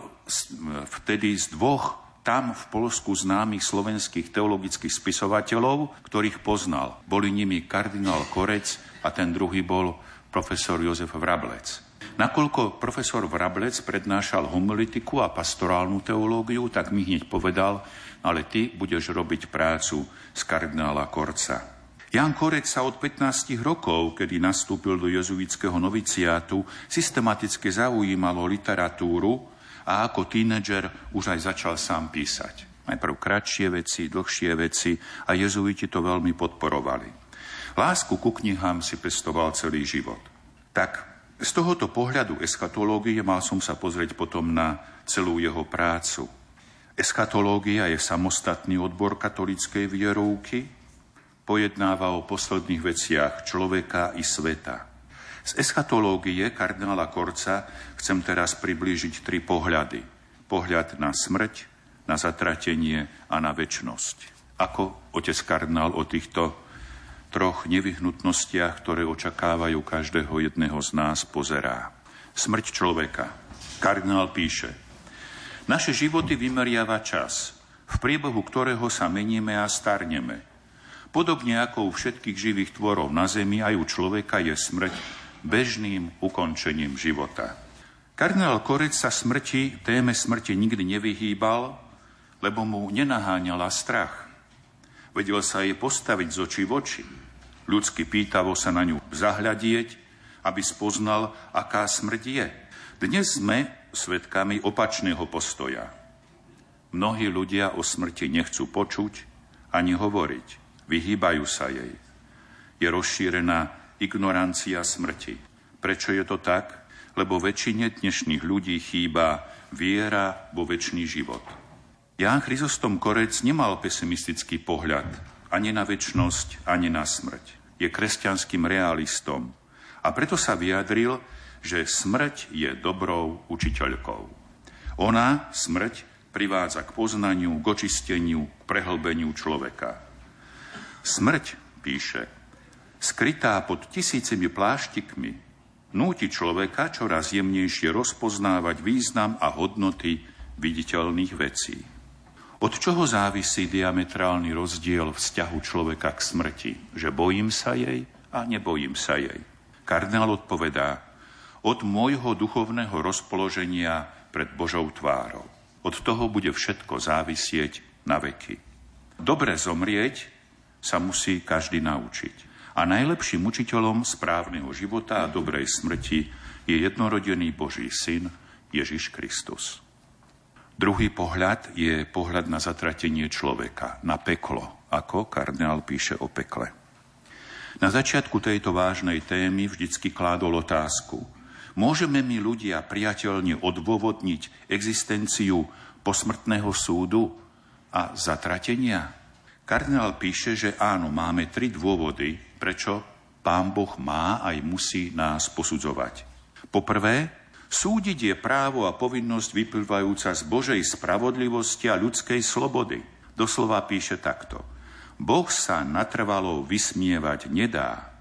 vtedy z dvoch tam v Polsku známych slovenských teologických spisovateľov, ktorých poznal. Boli nimi kardinál Korec a ten druhý bol profesor Jozef Vrablec. Nakoľko profesor Vrablec prednášal homilitiku a pastorálnu teológiu, tak mi hneď povedal, ale ty budeš robiť prácu z kardinála Korca. Jan Korec sa od 15 rokov, kedy nastúpil do jezuitského noviciátu, systematicky zaujímalo literatúru a ako tínedžer už aj začal sám písať. Najprv kratšie veci, dlhšie veci a jezuiti to veľmi podporovali. Lásku ku knihám si pestoval celý život. Tak z tohoto pohľadu eschatológie mal som sa pozrieť potom na celú jeho prácu. Eschatológia je samostatný odbor katolíckej vierovky, pojednáva o posledných veciach človeka i sveta. Z eschatológie kardinála Korca chcem teraz priblížiť tri pohľady. Pohľad na smrť, na zatratenie a na väčnosť. Ako otec kardinál o týchto troch nevyhnutnostiach, ktoré očakávajú každého jedného z nás, pozerá. Smrť človeka. Kardinál píše, naše životy vymeriava čas, v priebehu ktorého sa meníme a starneme. Podobne ako u všetkých živých tvorov na Zemi, aj u človeka je smrť bežným ukončením života. Kardinál Korec sa smrti, téme smrti nikdy nevyhýbal, lebo mu nenaháňala strach. Vedel sa jej postaviť z očí v oči ľudsky pýtavo sa na ňu zahľadieť, aby spoznal, aká smrť je. Dnes sme svetkami opačného postoja. Mnohí ľudia o smrti nechcú počuť ani hovoriť. Vyhýbajú sa jej. Je rozšírená ignorancia smrti. Prečo je to tak? Lebo väčšine dnešných ľudí chýba viera vo väčší život. Ján Chryzostom Korec nemal pesimistický pohľad ani na väčnosť, ani na smrť. Je kresťanským realistom a preto sa vyjadril, že smrť je dobrou učiteľkou. Ona, smrť, privádza k poznaniu, k očisteniu, k prehlbeniu človeka. Smrť, píše, skrytá pod tisícimi pláštikmi, núti človeka čoraz jemnejšie rozpoznávať význam a hodnoty viditeľných vecí. Od čoho závisí diametrálny rozdiel vzťahu človeka k smrti? Že bojím sa jej a nebojím sa jej. Kardinál odpovedá, od môjho duchovného rozpoloženia pred Božou tvárou. Od toho bude všetko závisieť na veky. Dobre zomrieť sa musí každý naučiť. A najlepším učiteľom správneho života a dobrej smrti je jednorodený Boží syn Ježiš Kristus. Druhý pohľad je pohľad na zatratenie človeka, na peklo, ako kardinál píše o pekle. Na začiatku tejto vážnej témy vždycky kládol otázku. Môžeme my ľudia priateľne odôvodniť existenciu posmrtného súdu a zatratenia? Kardinál píše, že áno, máme tri dôvody, prečo pán Boh má aj musí nás posudzovať. Poprvé, súdiť je právo a povinnosť vyplývajúca z Božej spravodlivosti a ľudskej slobody. Doslova píše takto – Boh sa natrvalo vysmievať nedá.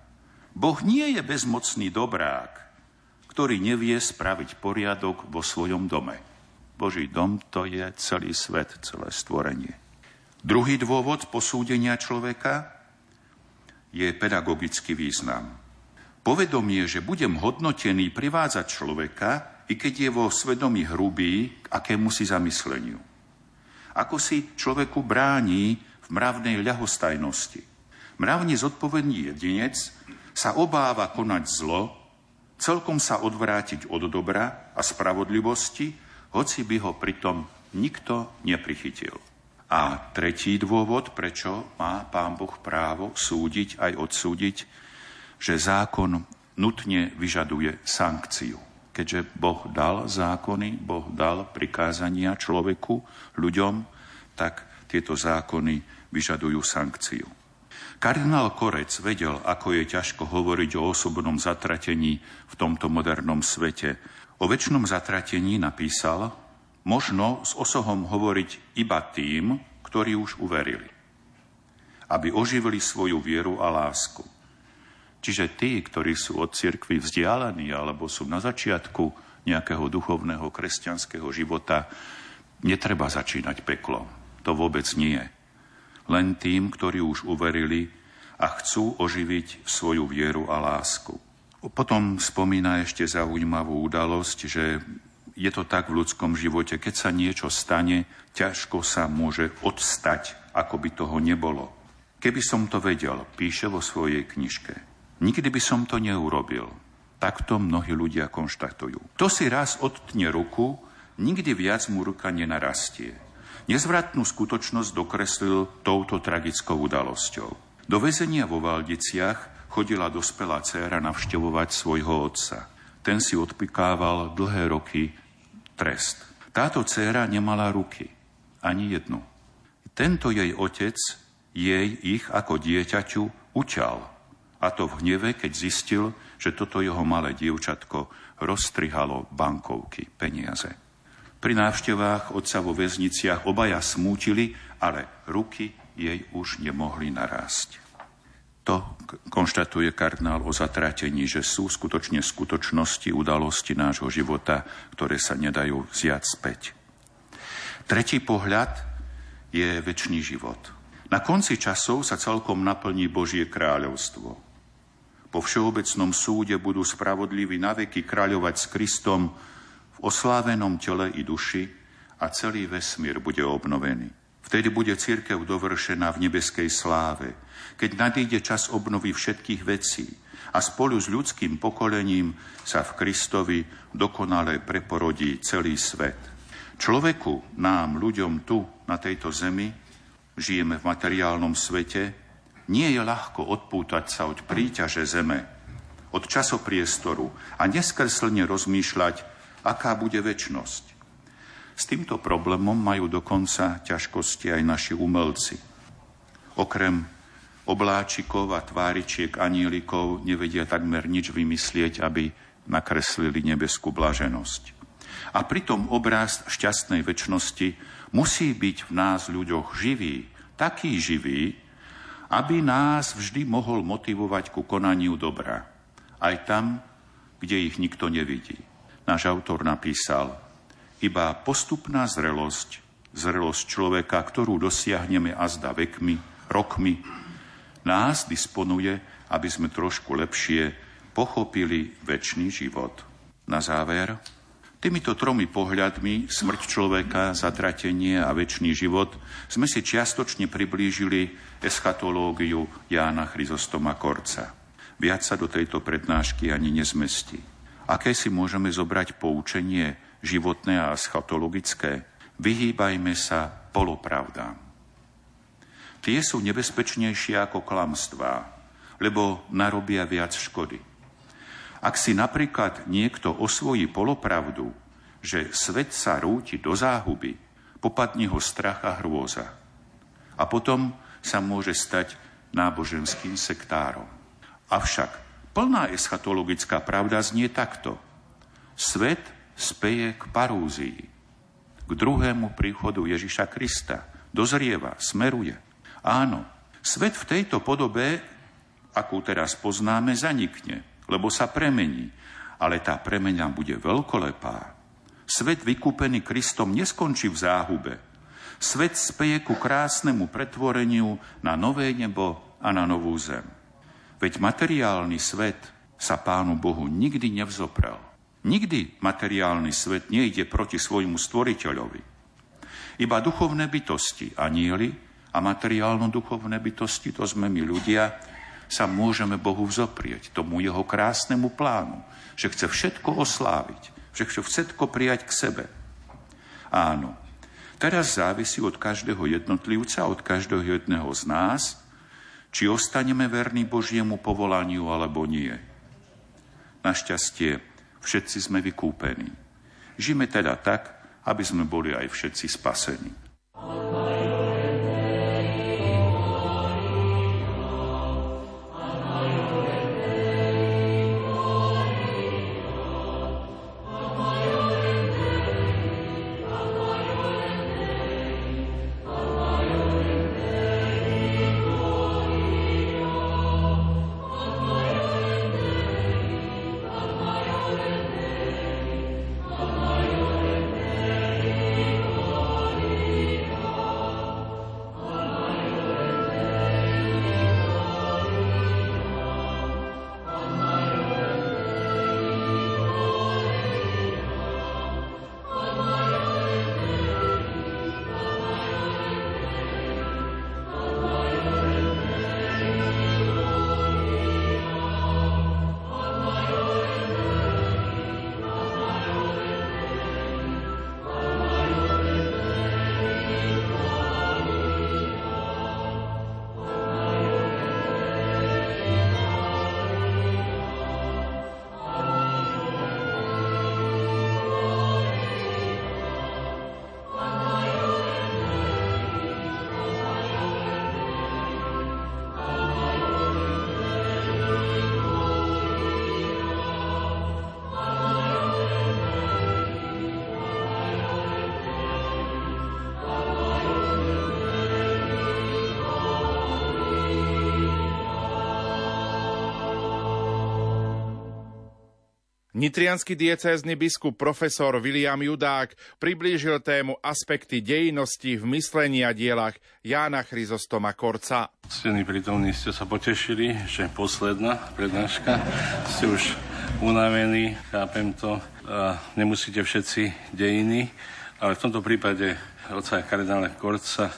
Boh nie je bezmocný dobrák, ktorý nevie spraviť poriadok vo svojom dome. Boží dom to je celý svet, celé stvorenie. Druhý dôvod posúdenia človeka je pedagogický význam. Povedomie, že budem hodnotený, privádzať človeka, i keď je vo svedomí hrubý, k akému si zamysleniu. Ako si človeku bráni v mravnej ľahostajnosti. Mravne zodpovedný jedinec sa obáva konať zlo, celkom sa odvrátiť od dobra a spravodlivosti, hoci by ho pritom nikto neprichytil. A tretí dôvod, prečo má pán Boh právo súdiť aj odsúdiť, že zákon nutne vyžaduje sankciu. Keďže Boh dal zákony, Boh dal prikázania človeku, ľuďom, tak tieto zákony vyžadujú sankciu. Kardinál Korec vedel, ako je ťažko hovoriť o osobnom zatratení v tomto modernom svete. O väčšnom zatratení napísal, možno s osohom hovoriť iba tým, ktorí už uverili, aby oživili svoju vieru a lásku. Čiže tí, ktorí sú od cirkvy vzdialení alebo sú na začiatku nejakého duchovného kresťanského života, netreba začínať peklo. To vôbec nie. Len tým, ktorí už uverili a chcú oživiť svoju vieru a lásku. Potom spomína ešte zaujímavú udalosť, že je to tak v ľudskom živote, keď sa niečo stane, ťažko sa môže odstať, ako by toho nebolo. Keby som to vedel, píše vo svojej knižke, nikdy by som to neurobil. Takto mnohí ľudia konštatujú. To si raz odtne ruku, nikdy viac mu ruka nenarastie. Nezvratnú skutočnosť dokreslil touto tragickou udalosťou. Do väzenia vo Valdiciach chodila dospelá dcéra navštevovať svojho otca. Ten si odpikával dlhé roky trest. Táto dcéra nemala ruky, ani jednu. Tento jej otec jej ich ako dieťaťu uťal. A to v hneve, keď zistil, že toto jeho malé dievčatko roztrihalo bankovky, peniaze. Pri návštevách otca vo väzniciach obaja smútili, ale ruky jej už nemohli narásť. To konštatuje kardinál o zatratení, že sú skutočne skutočnosti, udalosti nášho života, ktoré sa nedajú vziať späť. Tretí pohľad je väčší život. Na konci časov sa celkom naplní Božie kráľovstvo. Po všeobecnom súde budú spravodliví naveky kráľovať s Kristom oslávenom tele i duši a celý vesmír bude obnovený. Vtedy bude církev dovršená v nebeskej sláve, keď nadíde čas obnovy všetkých vecí a spolu s ľudským pokolením sa v Kristovi dokonale preporodí celý svet. Človeku, nám, ľuďom tu, na tejto zemi, žijeme v materiálnom svete, nie je ľahko odpútať sa od príťaže zeme, od časopriestoru a neskreslne rozmýšľať aká bude väčnosť. S týmto problémom majú dokonca ťažkosti aj naši umelci. Okrem obláčikov a tváričiek anílikov nevedia takmer nič vymyslieť, aby nakreslili nebeskú blaženosť. A pritom obraz šťastnej väčšnosti musí byť v nás ľuďoch živý, taký živý, aby nás vždy mohol motivovať ku konaniu dobra. Aj tam, kde ich nikto nevidí náš autor napísal, iba postupná zrelosť, zrelosť človeka, ktorú dosiahneme azda vekmi, rokmi, nás disponuje, aby sme trošku lepšie pochopili väčší život. Na záver, týmito tromi pohľadmi, smrť človeka, zatratenie a väčší život, sme si čiastočne priblížili eschatológiu Jána Chryzostoma Korca. Viac sa do tejto prednášky ani nezmestí. Aké si môžeme zobrať poučenie životné a schatologické? Vyhýbajme sa polopravdám. Tie sú nebezpečnejšie ako klamstvá. lebo narobia viac škody. Ak si napríklad niekto osvojí polopravdu, že svet sa rúti do záhuby, popadne ho strach a hrôza. A potom sa môže stať náboženským sektárom. Avšak plná eschatologická pravda znie takto. Svet speje k parúzii, k druhému príchodu Ježiša Krista. Dozrieva, smeruje. Áno, svet v tejto podobe, akú teraz poznáme, zanikne, lebo sa premení. Ale tá premena bude veľkolepá. Svet vykúpený Kristom neskončí v záhube. Svet speje ku krásnemu pretvoreniu na nové nebo a na novú zem. Veď materiálny svet sa Pánu Bohu nikdy nevzoprel. Nikdy materiálny svet nejde proti svojmu stvoriteľovi. Iba duchovné bytosti, anieli a materiálno-duchovné bytosti, to sme my ľudia, sa môžeme Bohu vzoprieť, tomu jeho krásnemu plánu, že chce všetko osláviť, že chce všetko prijať k sebe. Áno, teraz závisí od každého jednotlivca, od každého jedného z nás, či ostaneme verní Božiemu povolaniu alebo nie. Našťastie, všetci sme vykúpení. Žime teda tak, aby sme boli aj všetci spasení. Nitrianský diecézny biskup profesor William Judák priblížil tému aspekty dejnosti v myslení a dielach Jána Chryzostoma Korca. Ctení prítomní ste sa potešili, že posledná prednáška. Ste už unavení, chápem to. Nemusíte všetci dejiny, ale v tomto prípade oca kardinála Korca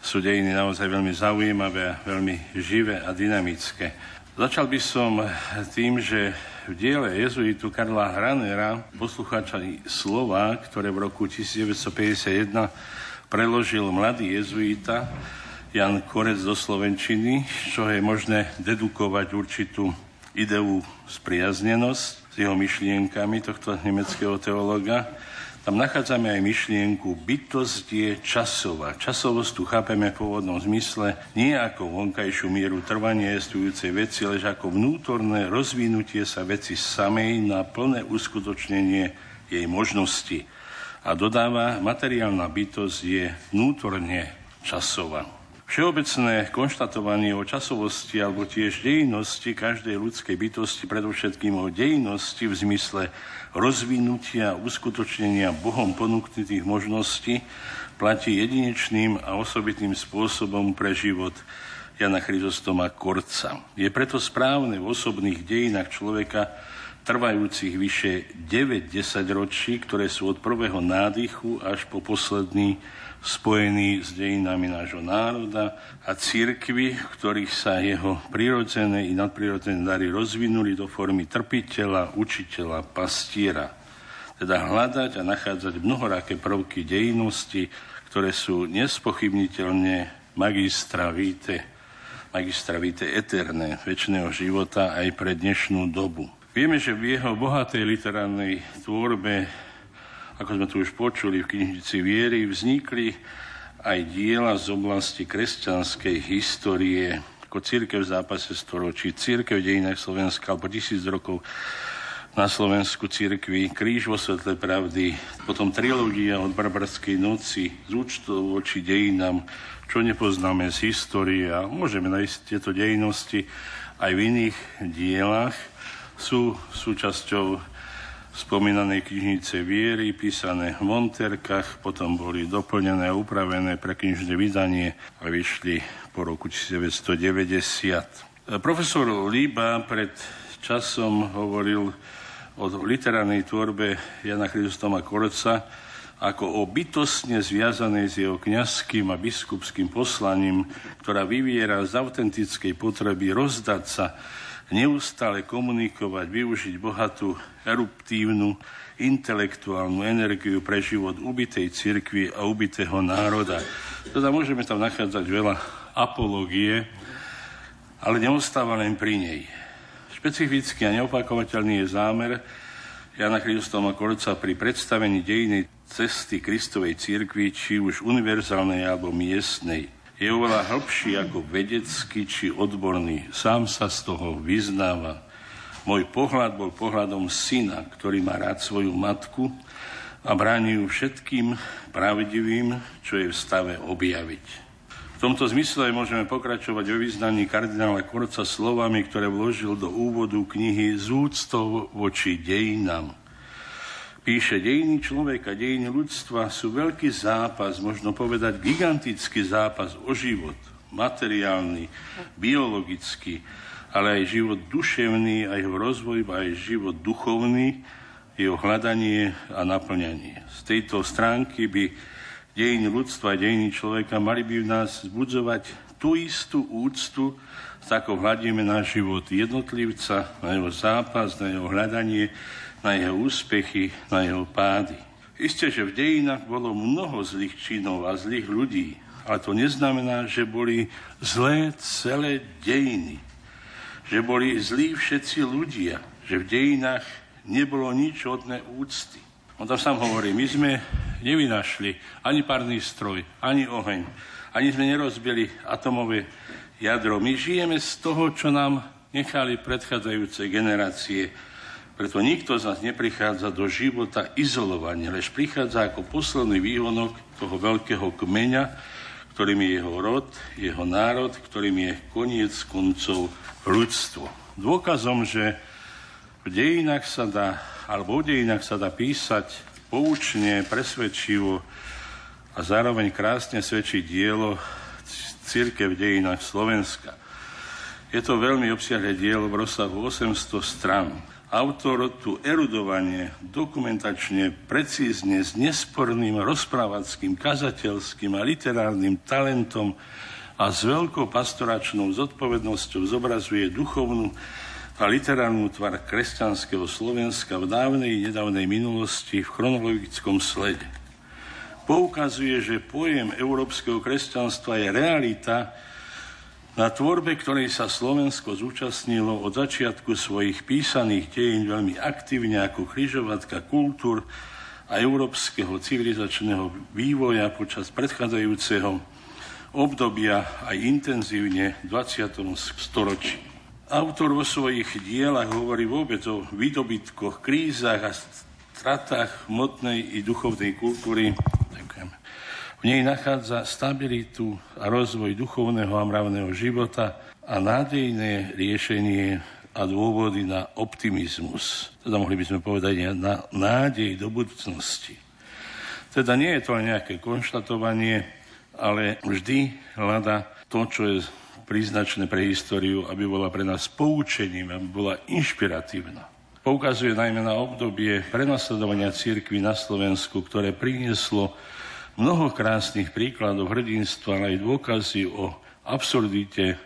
sú dejiny naozaj veľmi zaujímavé veľmi živé a dynamické. Začal by som tým, že v diele jezuitu Karla Hranera poslucháča slova, ktoré v roku 1951 preložil mladý jezuita Jan Korec do Slovenčiny, čo je možné dedukovať určitú ideu spriaznenosť s jeho myšlienkami tohto nemeckého teologa. Tam nachádzame aj myšlienku, bytosť je časová. Časovosť tu chápeme v pôvodnom zmysle nie ako vonkajšiu mieru trvania jestujúcej veci, ale ako vnútorné rozvinutie sa veci samej na plné uskutočnenie jej možnosti. A dodáva, materiálna bytosť je vnútorne časová. Všeobecné konštatovanie o časovosti alebo tiež dejnosti každej ľudskej bytosti, predovšetkým o dejnosti v zmysle rozvinutia, uskutočnenia Bohom ponúknutých možností platí jedinečným a osobitným spôsobom pre život Jana Chryzostoma Korca. Je preto správne v osobných dejinách človeka trvajúcich vyše 9-10 ročí, ktoré sú od prvého nádychu až po posledný spojený s dejinami nášho národa a církvy, v ktorých sa jeho prirodzené i nadprirodzené dary rozvinuli do formy trpiteľa, učiteľa, pastiera. Teda hľadať a nachádzať mnohoraké prvky dejnosti, ktoré sú nespochybniteľne magistra víte magistra vitae eterne, väčšného života aj pre dnešnú dobu. Vieme, že v jeho bohatej literárnej tvorbe, ako sme tu už počuli v knižnici viery, vznikli aj diela z oblasti kresťanskej histórie, ako církev v zápase storočí, církev v dejinách Slovenska, alebo tisíc rokov na Slovensku církvi, kríž vo svetle pravdy, potom trilógia od barbarskej noci, z účtov voči dejinám, čo nepoznáme z histórie a môžeme nájsť tieto dejnosti aj v iných dielach sú súčasťou spomínanej knižnice viery, písané v monterkách, potom boli doplnené a upravené pre knižné vydanie a vyšli po roku 1990. Profesor Líba pred časom hovoril o literárnej tvorbe Jana Christoma Korca ako o bytostne zviazanej s jeho kňazským a biskupským poslaním, ktorá vyviera z autentickej potreby rozdať sa neustále komunikovať, využiť bohatú eruptívnu intelektuálnu energiu pre život ubitej cirkvi a ubitého národa. Teda môžeme tam nachádzať veľa apológie, ale neostáva len pri nej. Špecifický a neopakovateľný je zámer Jana Kristoma Korca pri predstavení dejiny cesty Kristovej cirkvi, či už univerzálnej alebo miestnej je oveľa hĺbší ako vedecký či odborný. Sám sa z toho vyznáva. Môj pohľad bol pohľadom syna, ktorý má rád svoju matku a bráni ju všetkým pravdivým, čo je v stave objaviť. V tomto zmysle môžeme pokračovať o význaní kardinála Korca slovami, ktoré vložil do úvodu knihy Z úctou voči dejinám. Píše, dejiny človeka, dejiny ľudstva sú veľký zápas, možno povedať gigantický zápas o život, materiálny, biologický, ale aj život duševný, aj jeho rozvoj, aj život duchovný, jeho hľadanie a naplňanie. Z tejto stránky by dejiny ľudstva dejiny človeka mali by v nás zbudzovať tú istú úctu, s hľadíme na život jednotlivca, na jeho zápas, na jeho hľadanie, na jeho úspechy, na jeho pády. Isté, že v dejinách bolo mnoho zlých činov a zlých ľudí, ale to neznamená, že boli zlé celé dejiny. Že boli zlí všetci ľudia, že v dejinách nebolo nič hodné úcty. On tam sám hovorí, my sme nevynašli ani parný stroj, ani oheň, ani sme nerozbili atomové jadro. My žijeme z toho, čo nám nechali predchádzajúce generácie preto nikto z nás neprichádza do života izolovane, lež prichádza ako posledný výhonok toho veľkého kmeňa, ktorým je jeho rod, jeho národ, ktorým je koniec koncov ľudstvo. Dôkazom, že v dejinách sa dá, alebo o dejinách sa dá písať poučne, presvedčivo a zároveň krásne svedčí dielo Církev v dejinách Slovenska. Je to veľmi obsiahle dielo v rozsahu 800 strán. Autor tu erudovanie, dokumentačne, precízne, s nesporným rozprávackým, kazateľským a literárnym talentom a s veľkou pastoračnou zodpovednosťou zobrazuje duchovnú a literárnu tvar kresťanského Slovenska v dávnej i nedávnej minulosti v chronologickom slede. Poukazuje, že pojem európskeho kresťanstva je realita, na tvorbe, ktorej sa Slovensko zúčastnilo od začiatku svojich písaných dejín veľmi aktívne ako križovatka kultúr a európskeho civilizačného vývoja počas predchádzajúceho obdobia aj intenzívne v 20. storočí. Autor vo svojich dielach hovorí vôbec o výdobytkoch, krízach a stratách hmotnej i duchovnej kultúry v nej nachádza stabilitu a rozvoj duchovného a mravného života a nádejné riešenie a dôvody na optimizmus. Teda mohli by sme povedať na nádej do budúcnosti. Teda nie je to len nejaké konštatovanie, ale vždy hľada to, čo je príznačné pre históriu, aby bola pre nás poučením, aby bola inšpiratívna. Poukazuje najmä na obdobie prenasledovania církvy na Slovensku, ktoré prinieslo mnoho krásnych príkladov hrdinstva, ale aj dôkazy o absurdite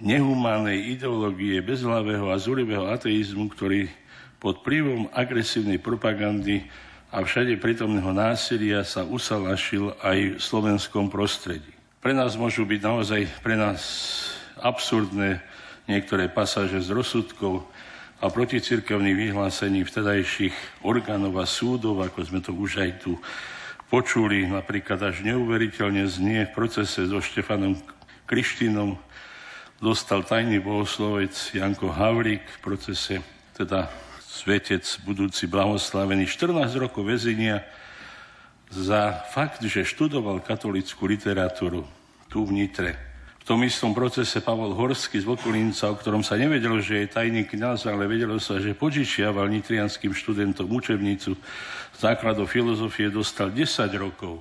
nehumánnej ideológie bezhlavého a zúrivého ateizmu, ktorý pod prívom agresívnej propagandy a všade prítomného násilia sa usalašil aj v slovenskom prostredí. Pre nás môžu byť naozaj, pre nás absurdné niektoré pasáže z rozsudkov a proticirkevných vyhlásení vtedajších orgánov a súdov, ako sme to už aj tu počuli, napríklad až neuveriteľne znie v procese so Štefanom Krištinom dostal tajný bohoslovec Janko Havlík v procese, teda svetec budúci blahoslavený 14 rokov väzenia za fakt, že študoval katolickú literatúru tu v Nitre. Tom istom procese Pavel Horský z Vokolínca, o ktorom sa nevedelo, že je tajný kniaz, ale vedelo sa, že požičiaval nitrianským študentom učebnicu základov filozofie, dostal 10 rokov.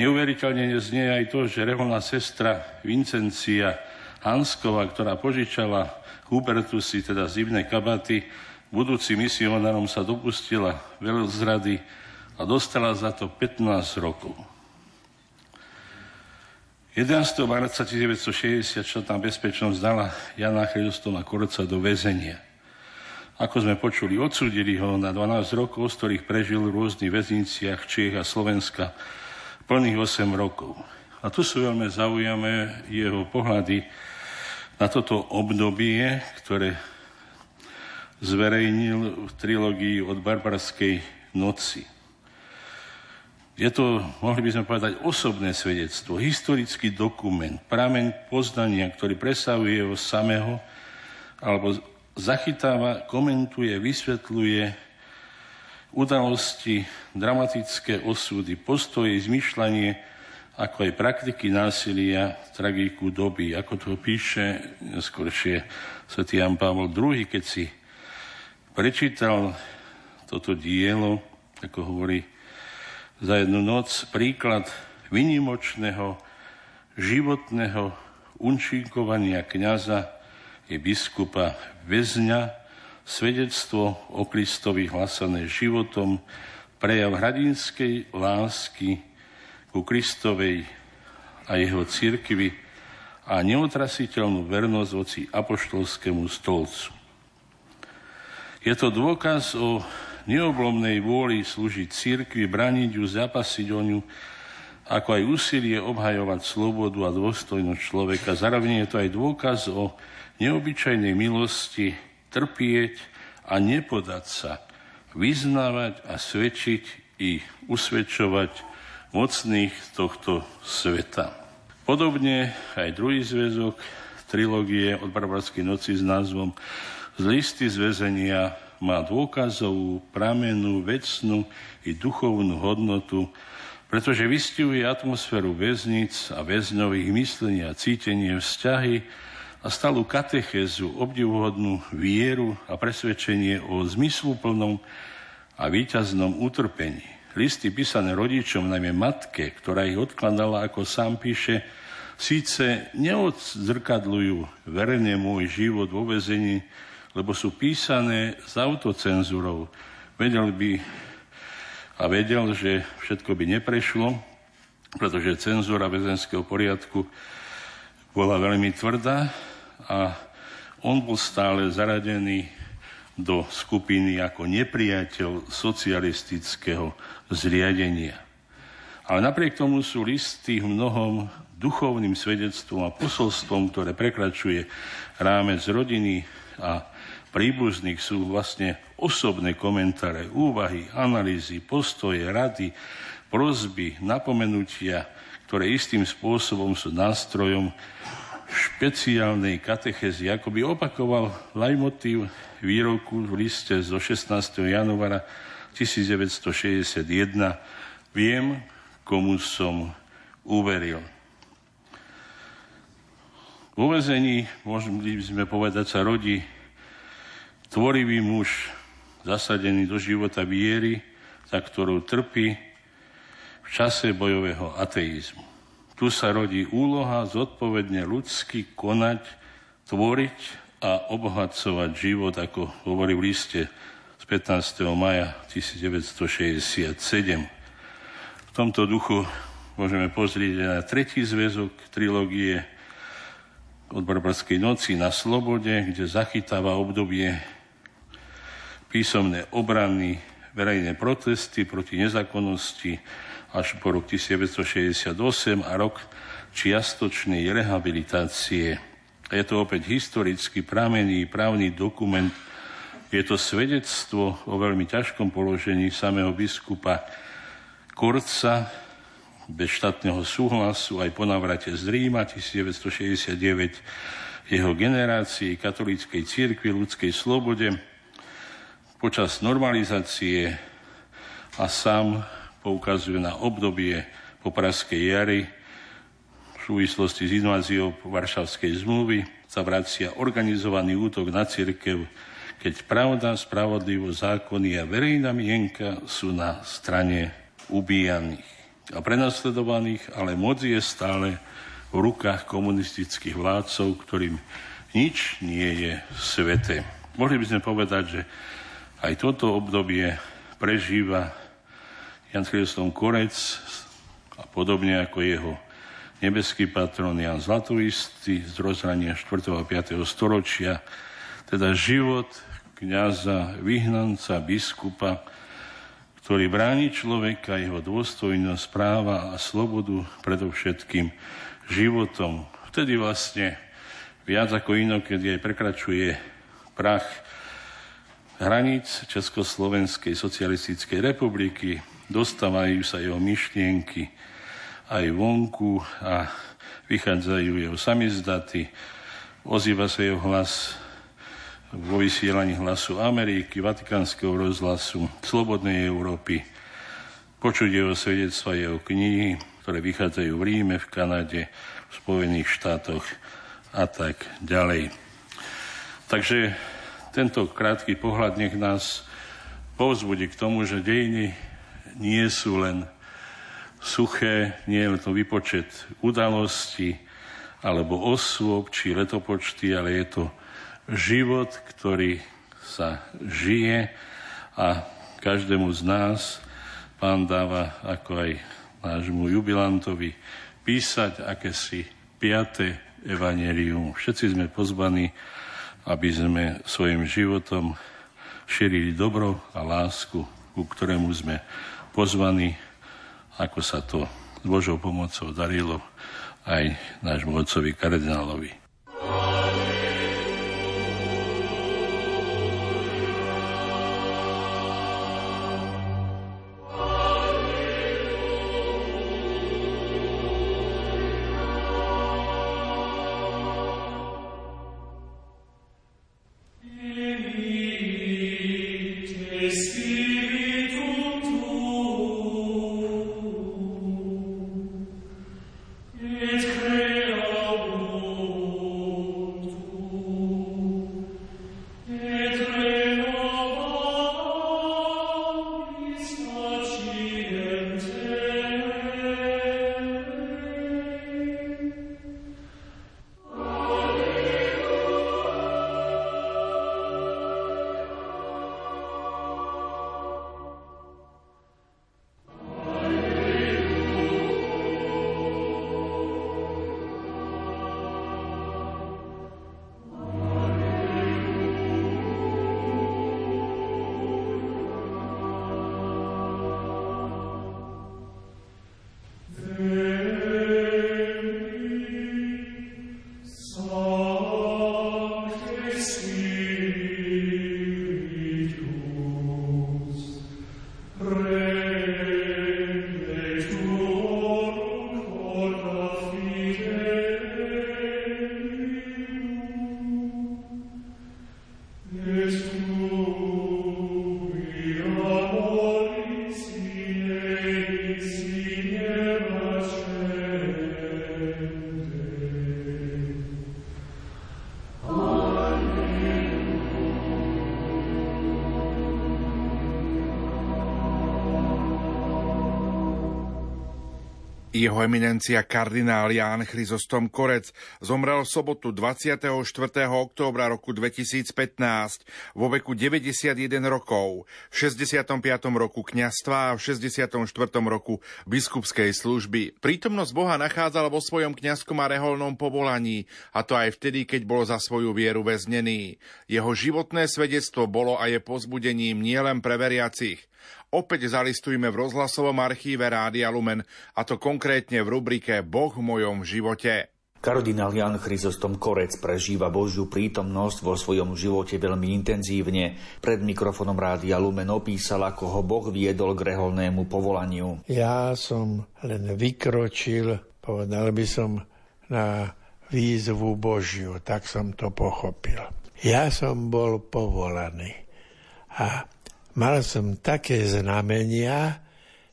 Neuveriteľne neznie aj to, že reholná sestra Vincencia Hanskova, ktorá požičala Hubertusy, teda zimné kabaty, budúci misionárom sa dopustila veľzrady a dostala za to 15 rokov. 11. marca 1960 štátna bezpečnosť dala Jana Christoma Korca do väzenia. Ako sme počuli, odsúdili ho na 12 rokov, z ktorých prežil v rôznych väzniciach Čiech a Slovenska plných 8 rokov. A tu sú veľmi zaujímavé jeho pohľady na toto obdobie, ktoré zverejnil v trilógii od barbarskej noci. Je to, mohli by sme povedať, osobné svedectvo, historický dokument, prameň poznania, ktorý presahuje jeho samého, alebo zachytáva, komentuje, vysvetľuje udalosti, dramatické osudy, postoje, zmyšľanie, ako aj praktiky násilia, tragiku doby. Ako to píše neskôršie svätý Jan Pavol II, keď si prečítal toto dielo, ako hovorí za jednu noc príklad vynimočného životného unčinkovania kniaza i biskupa väzňa, svedectvo o Kristovi hlasané životom, prejav hradinskej lásky ku Kristovej a jeho cirkvi a neotrasiteľnú vernosť voci apoštolskému stolcu. Je to dôkaz o neoblomnej vôli slúžiť církvi, braniť ju, zapasiť o ňu, ako aj úsilie obhajovať slobodu a dôstojnosť človeka. Zároveň je to aj dôkaz o neobyčajnej milosti trpieť a nepodať sa, vyznávať a svedčiť i usvedčovať mocných tohto sveta. Podobne aj druhý zväzok trilógie od Barbarskej noci s názvom Z listy z väzenia má dôkazovú, pramenú, vecnú i duchovnú hodnotu, pretože vystihuje atmosféru väznic a väzňových myslení a cítenie vzťahy a stalú katechézu, obdivuhodnú vieru a presvedčenie o zmysluplnom a víťaznom utrpení. Listy písané rodičom, najmä matke, ktorá ich odkladala, ako sám píše, síce neodzrkadľujú verejne môj život vo väzení, lebo sú písané s autocenzúrou. Vedel by a vedel, že všetko by neprešlo, pretože cenzúra väzenského poriadku bola veľmi tvrdá a on bol stále zaradený do skupiny ako nepriateľ socialistického zriadenia. Ale napriek tomu sú listy v mnohom duchovným svedectvom a posolstvom, ktoré prekračuje rámec rodiny a príbuzných sú vlastne osobné komentáre, úvahy, analýzy, postoje, rady, prozby, napomenutia, ktoré istým spôsobom sú nástrojom špeciálnej katechezy, ako by opakoval lajmotív výroku v liste zo 16. januára 1961 Viem, komu som uveril. Vo vezení, môžeme by sme povedať, sa rodí Tvorivý muž, zasadený do života viery, za ktorou trpí v čase bojového ateizmu. Tu sa rodí úloha zodpovedne ľudsky konať, tvoriť a obohacovať život, ako hovorí v liste z 15. maja 1967. V tomto duchu môžeme pozrieť na tretí zväzok trilógie od Barbarskej noci na slobode, kde zachytáva obdobie písomné obrany, verejné protesty proti nezákonnosti až po rok 1968 a rok čiastočnej rehabilitácie Je to opäť historický, pramený, právny dokument. Je to svedectvo o veľmi ťažkom položení samého biskupa Korca, bez štátneho súhlasu aj po navrate z Ríma 1969 jeho generácii katolíckej cirkvi, ľudskej slobode, počas normalizácie a sám poukazuje na obdobie po Praskej jary v súvislosti s inváziou Varšavskej zmluvy sa vracia organizovaný útok na cirkev, keď pravda, spravodlivosť, zákony a verejná mienka sú na strane ubíjaných a prenasledovaných, ale moc je stále v rukách komunistických vládcov, ktorým nič nie je sveté. Mohli by sme povedať, že aj toto obdobie prežíva Jan Chrysom Korec a podobne ako jeho nebeský patron Jan Zlatoistý z rozhrania 4. a 5. storočia, teda život kniaza, vyhnanca, biskupa, ktorý bráni človeka, jeho dôstojnosť, práva a slobodu predovšetkým životom. Vtedy vlastne viac ako inokedy aj prekračuje prach hraníc Československej socialistickej republiky, dostávajú sa jeho myšlienky aj vonku a vychádzajú jeho samizdaty, ozýva sa jeho hlas vo vysielaní hlasu Ameriky, Vatikánskeho rozhlasu, Slobodnej Európy, počuť jeho svedectva, jeho knihy, ktoré vychádzajú v Ríme, v Kanade, v Spojených štátoch a tak ďalej. Takže tento krátky pohľad nech nás povzbudí k tomu, že dejiny nie sú len suché, nie je to vypočet udalostí alebo osôb či letopočty, ale je to život, ktorý sa žije a každému z nás pán dáva, ako aj nášmu jubilantovi, písať akési piaté evanelium. Všetci sme pozvaní, aby sme svojim životom šírili dobro a lásku, ku ktorému sme pozvaní, ako sa to s Božou pomocou darilo aj nášmu otcovi kardinálovi. Jeho eminencia kardinál Ján Chryzostom Korec zomrel v sobotu 24. októbra roku 2015 vo veku 91 rokov, v 65. roku kňastva a v 64. roku biskupskej služby. Prítomnosť Boha nachádzal vo svojom kňazskom a reholnom povolaní, a to aj vtedy, keď bol za svoju vieru väznený. Jeho životné svedectvo bolo a je pozbudením nielen pre veriacich, Opäť zalistujme v rozhlasovom archíve Rádia Lumen, a to konkrétne v rubrike Boh v mojom živote. Kardinál Jan Chryzostom Korec prežíva Božiu prítomnosť vo svojom živote veľmi intenzívne. Pred mikrofonom Rádia Lumen opísal, ako ho Boh viedol k reholnému povolaniu. Ja som len vykročil, povedal by som, na výzvu Božiu, tak som to pochopil. Ja som bol povolaný a mal som také znamenia,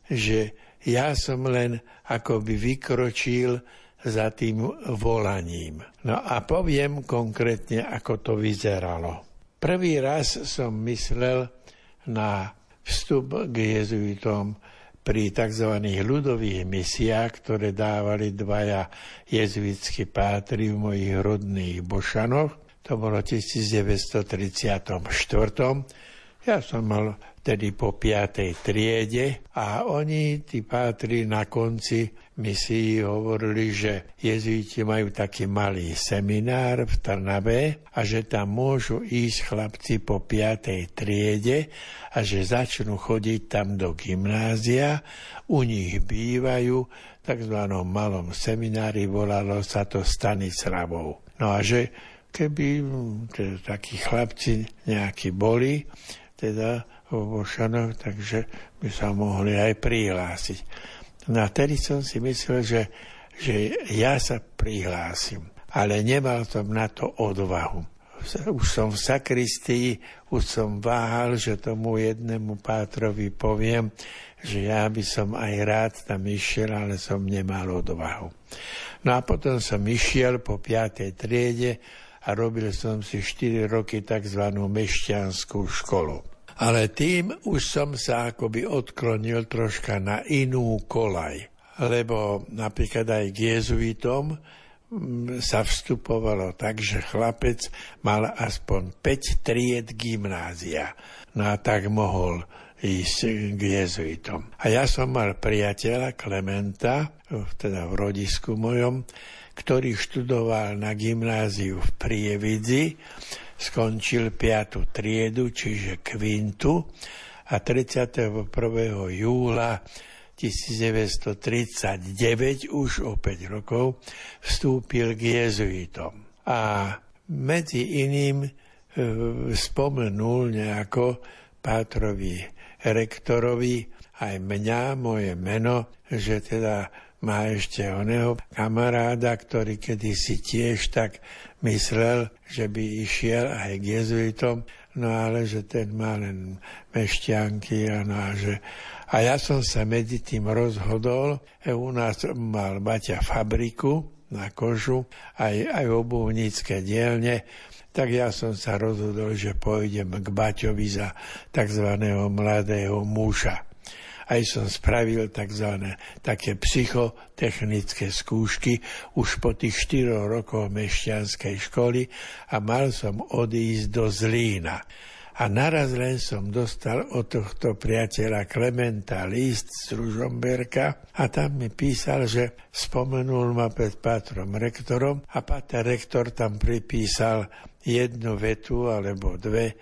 že ja som len akoby vykročil za tým volaním. No a poviem konkrétne, ako to vyzeralo. Prvý raz som myslel na vstup k jezuitom pri tzv. ľudových misiách, ktoré dávali dvaja jezuitskí pátri v mojich rodných Bošanoch. To bolo 1934. Ja som mal tedy po piatej triede a oni, tí pátri na konci mi si hovorili, že jezuiti majú taký malý seminár v Trnave a že tam môžu ísť chlapci po piatej triede a že začnú chodiť tam do gymnázia, u nich bývajú tzv. malom seminári, volalo sa to Stanislavou. No a že keby teda, takí chlapci nejakí boli, teda vo Vošanoch, takže by sa mohli aj prihlásiť. No a tedy som si myslel, že, že ja sa prihlásim, ale nemal som na to odvahu. Už som v sakristii, už som váhal, že tomu jednému pátrovi poviem, že ja by som aj rád tam išiel, ale som nemal odvahu. No a potom som išiel po piatej triede a robil som si 4 roky tzv. mešťanskú školu. Ale tým už som sa akoby odklonil troška na inú kolaj. Lebo napríklad aj k jezuitom mm, sa vstupovalo tak, že chlapec mal aspoň 5 tried gymnázia. No a tak mohol ísť k jezuitom. A ja som mal priateľa Klementa, teda v rodisku mojom, ktorý študoval na gymnáziu v Prievidzi skončil 5. triedu, čiže kvintu a 31. júla 1939, už o 5 rokov, vstúpil k jezuitom. A medzi iným e, spomenul nejako Pátrovi rektorovi aj mňa, moje meno, že teda má ešte oného kamaráda, ktorý kedysi tiež tak myslel, že by išiel aj k jezuitom, no ale že ten má len mešťanky a, no a že... A ja som sa medzi tým rozhodol, e, u nás mal Baťa fabriku na kožu, aj, aj obuvnícke dielne, tak ja som sa rozhodol, že pôjdem k Baťovi za tzv. mladého muža aj som spravil tzv. také psychotechnické skúšky už po tých 4 rokoch mešťanskej školy a mal som odísť do Zlína. A naraz len som dostal od tohto priateľa Klementa list z Ružomberka a tam mi písal, že spomenul ma pred pátrom rektorom a páter rektor tam pripísal jednu vetu alebo dve,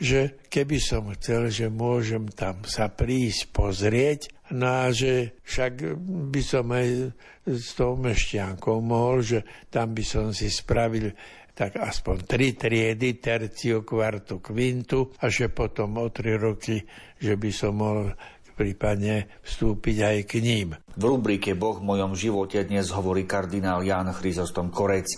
že keby som chcel, že môžem tam sa prísť pozrieť, no a že však by som aj s tou mešťankou mohol, že tam by som si spravil tak aspoň tri triedy, terciu, kvartu, kvintu a že potom o tri roky, že by som mohol prípadne vstúpiť aj k ním. V rubrike Boh v mojom živote dnes hovorí kardinál Jan Chryzostom Korec.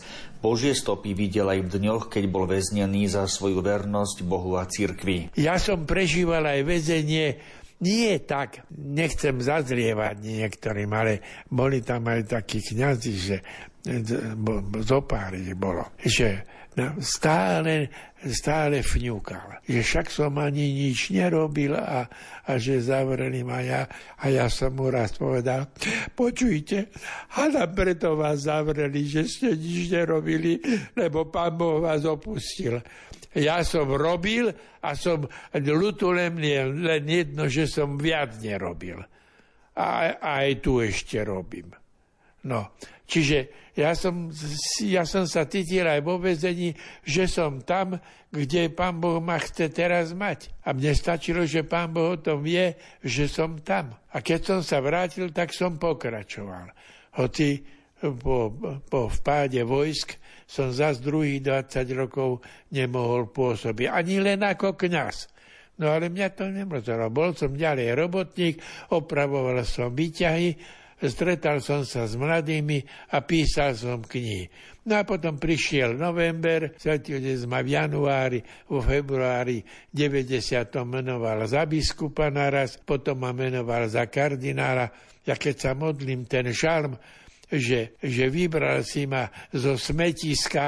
Božie stopy videl aj v dňoch, keď bol väznený za svoju vernosť Bohu a cirkvi. Ja som prežíval aj väzenie nie tak, nechcem zazlievať niektorým, ale boli tam aj takí kňazi, že zopár bolo, že stále, stále fňukal. Že však som ani nič nerobil a, a že zavreli ma ja. A ja som mu raz povedal, počujte, hada preto vás zavreli, že ste nič nerobili, lebo pán Boh vás opustil. Ja som robil a som ľutujem len jedno, že som viac nerobil. A aj tu ešte robím. No, čiže ja som, ja som sa cítil aj vo vezení, že som tam, kde pán Boh ma chce teraz mať. A mne stačilo, že pán Boh o tom vie, že som tam. A keď som sa vrátil, tak som pokračoval. Hoci po, po vpáde vojsk som zas druhých 20 rokov nemohol pôsobiť. Ani len ako kňaz. No ale mňa to nemrzelo. Bol som ďalej robotník, opravoval som výťahy, stretal som sa s mladými a písal som knihy. No a potom prišiel november, Otec ma v januári, vo februári 90. menoval za biskupa naraz, potom ma menoval za kardinála. Ja keď sa modlím ten šalm, že, že vybral si ma zo smetiska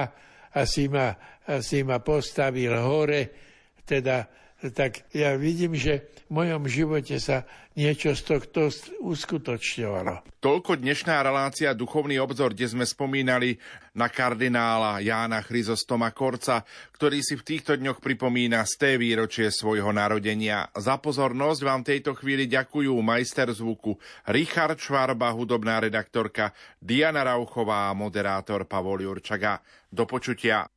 a si ma, a si ma postavil hore, teda tak ja vidím, že v mojom živote sa niečo z tohto uskutočňovalo. Toľko dnešná relácia Duchovný obzor, kde sme spomínali na kardinála Jána Chryzostoma Korca, ktorý si v týchto dňoch pripomína z té výročie svojho narodenia. Za pozornosť vám tejto chvíli ďakujú majster zvuku Richard Švarba, hudobná redaktorka Diana Rauchová a moderátor Pavol Jurčaga. Do počutia.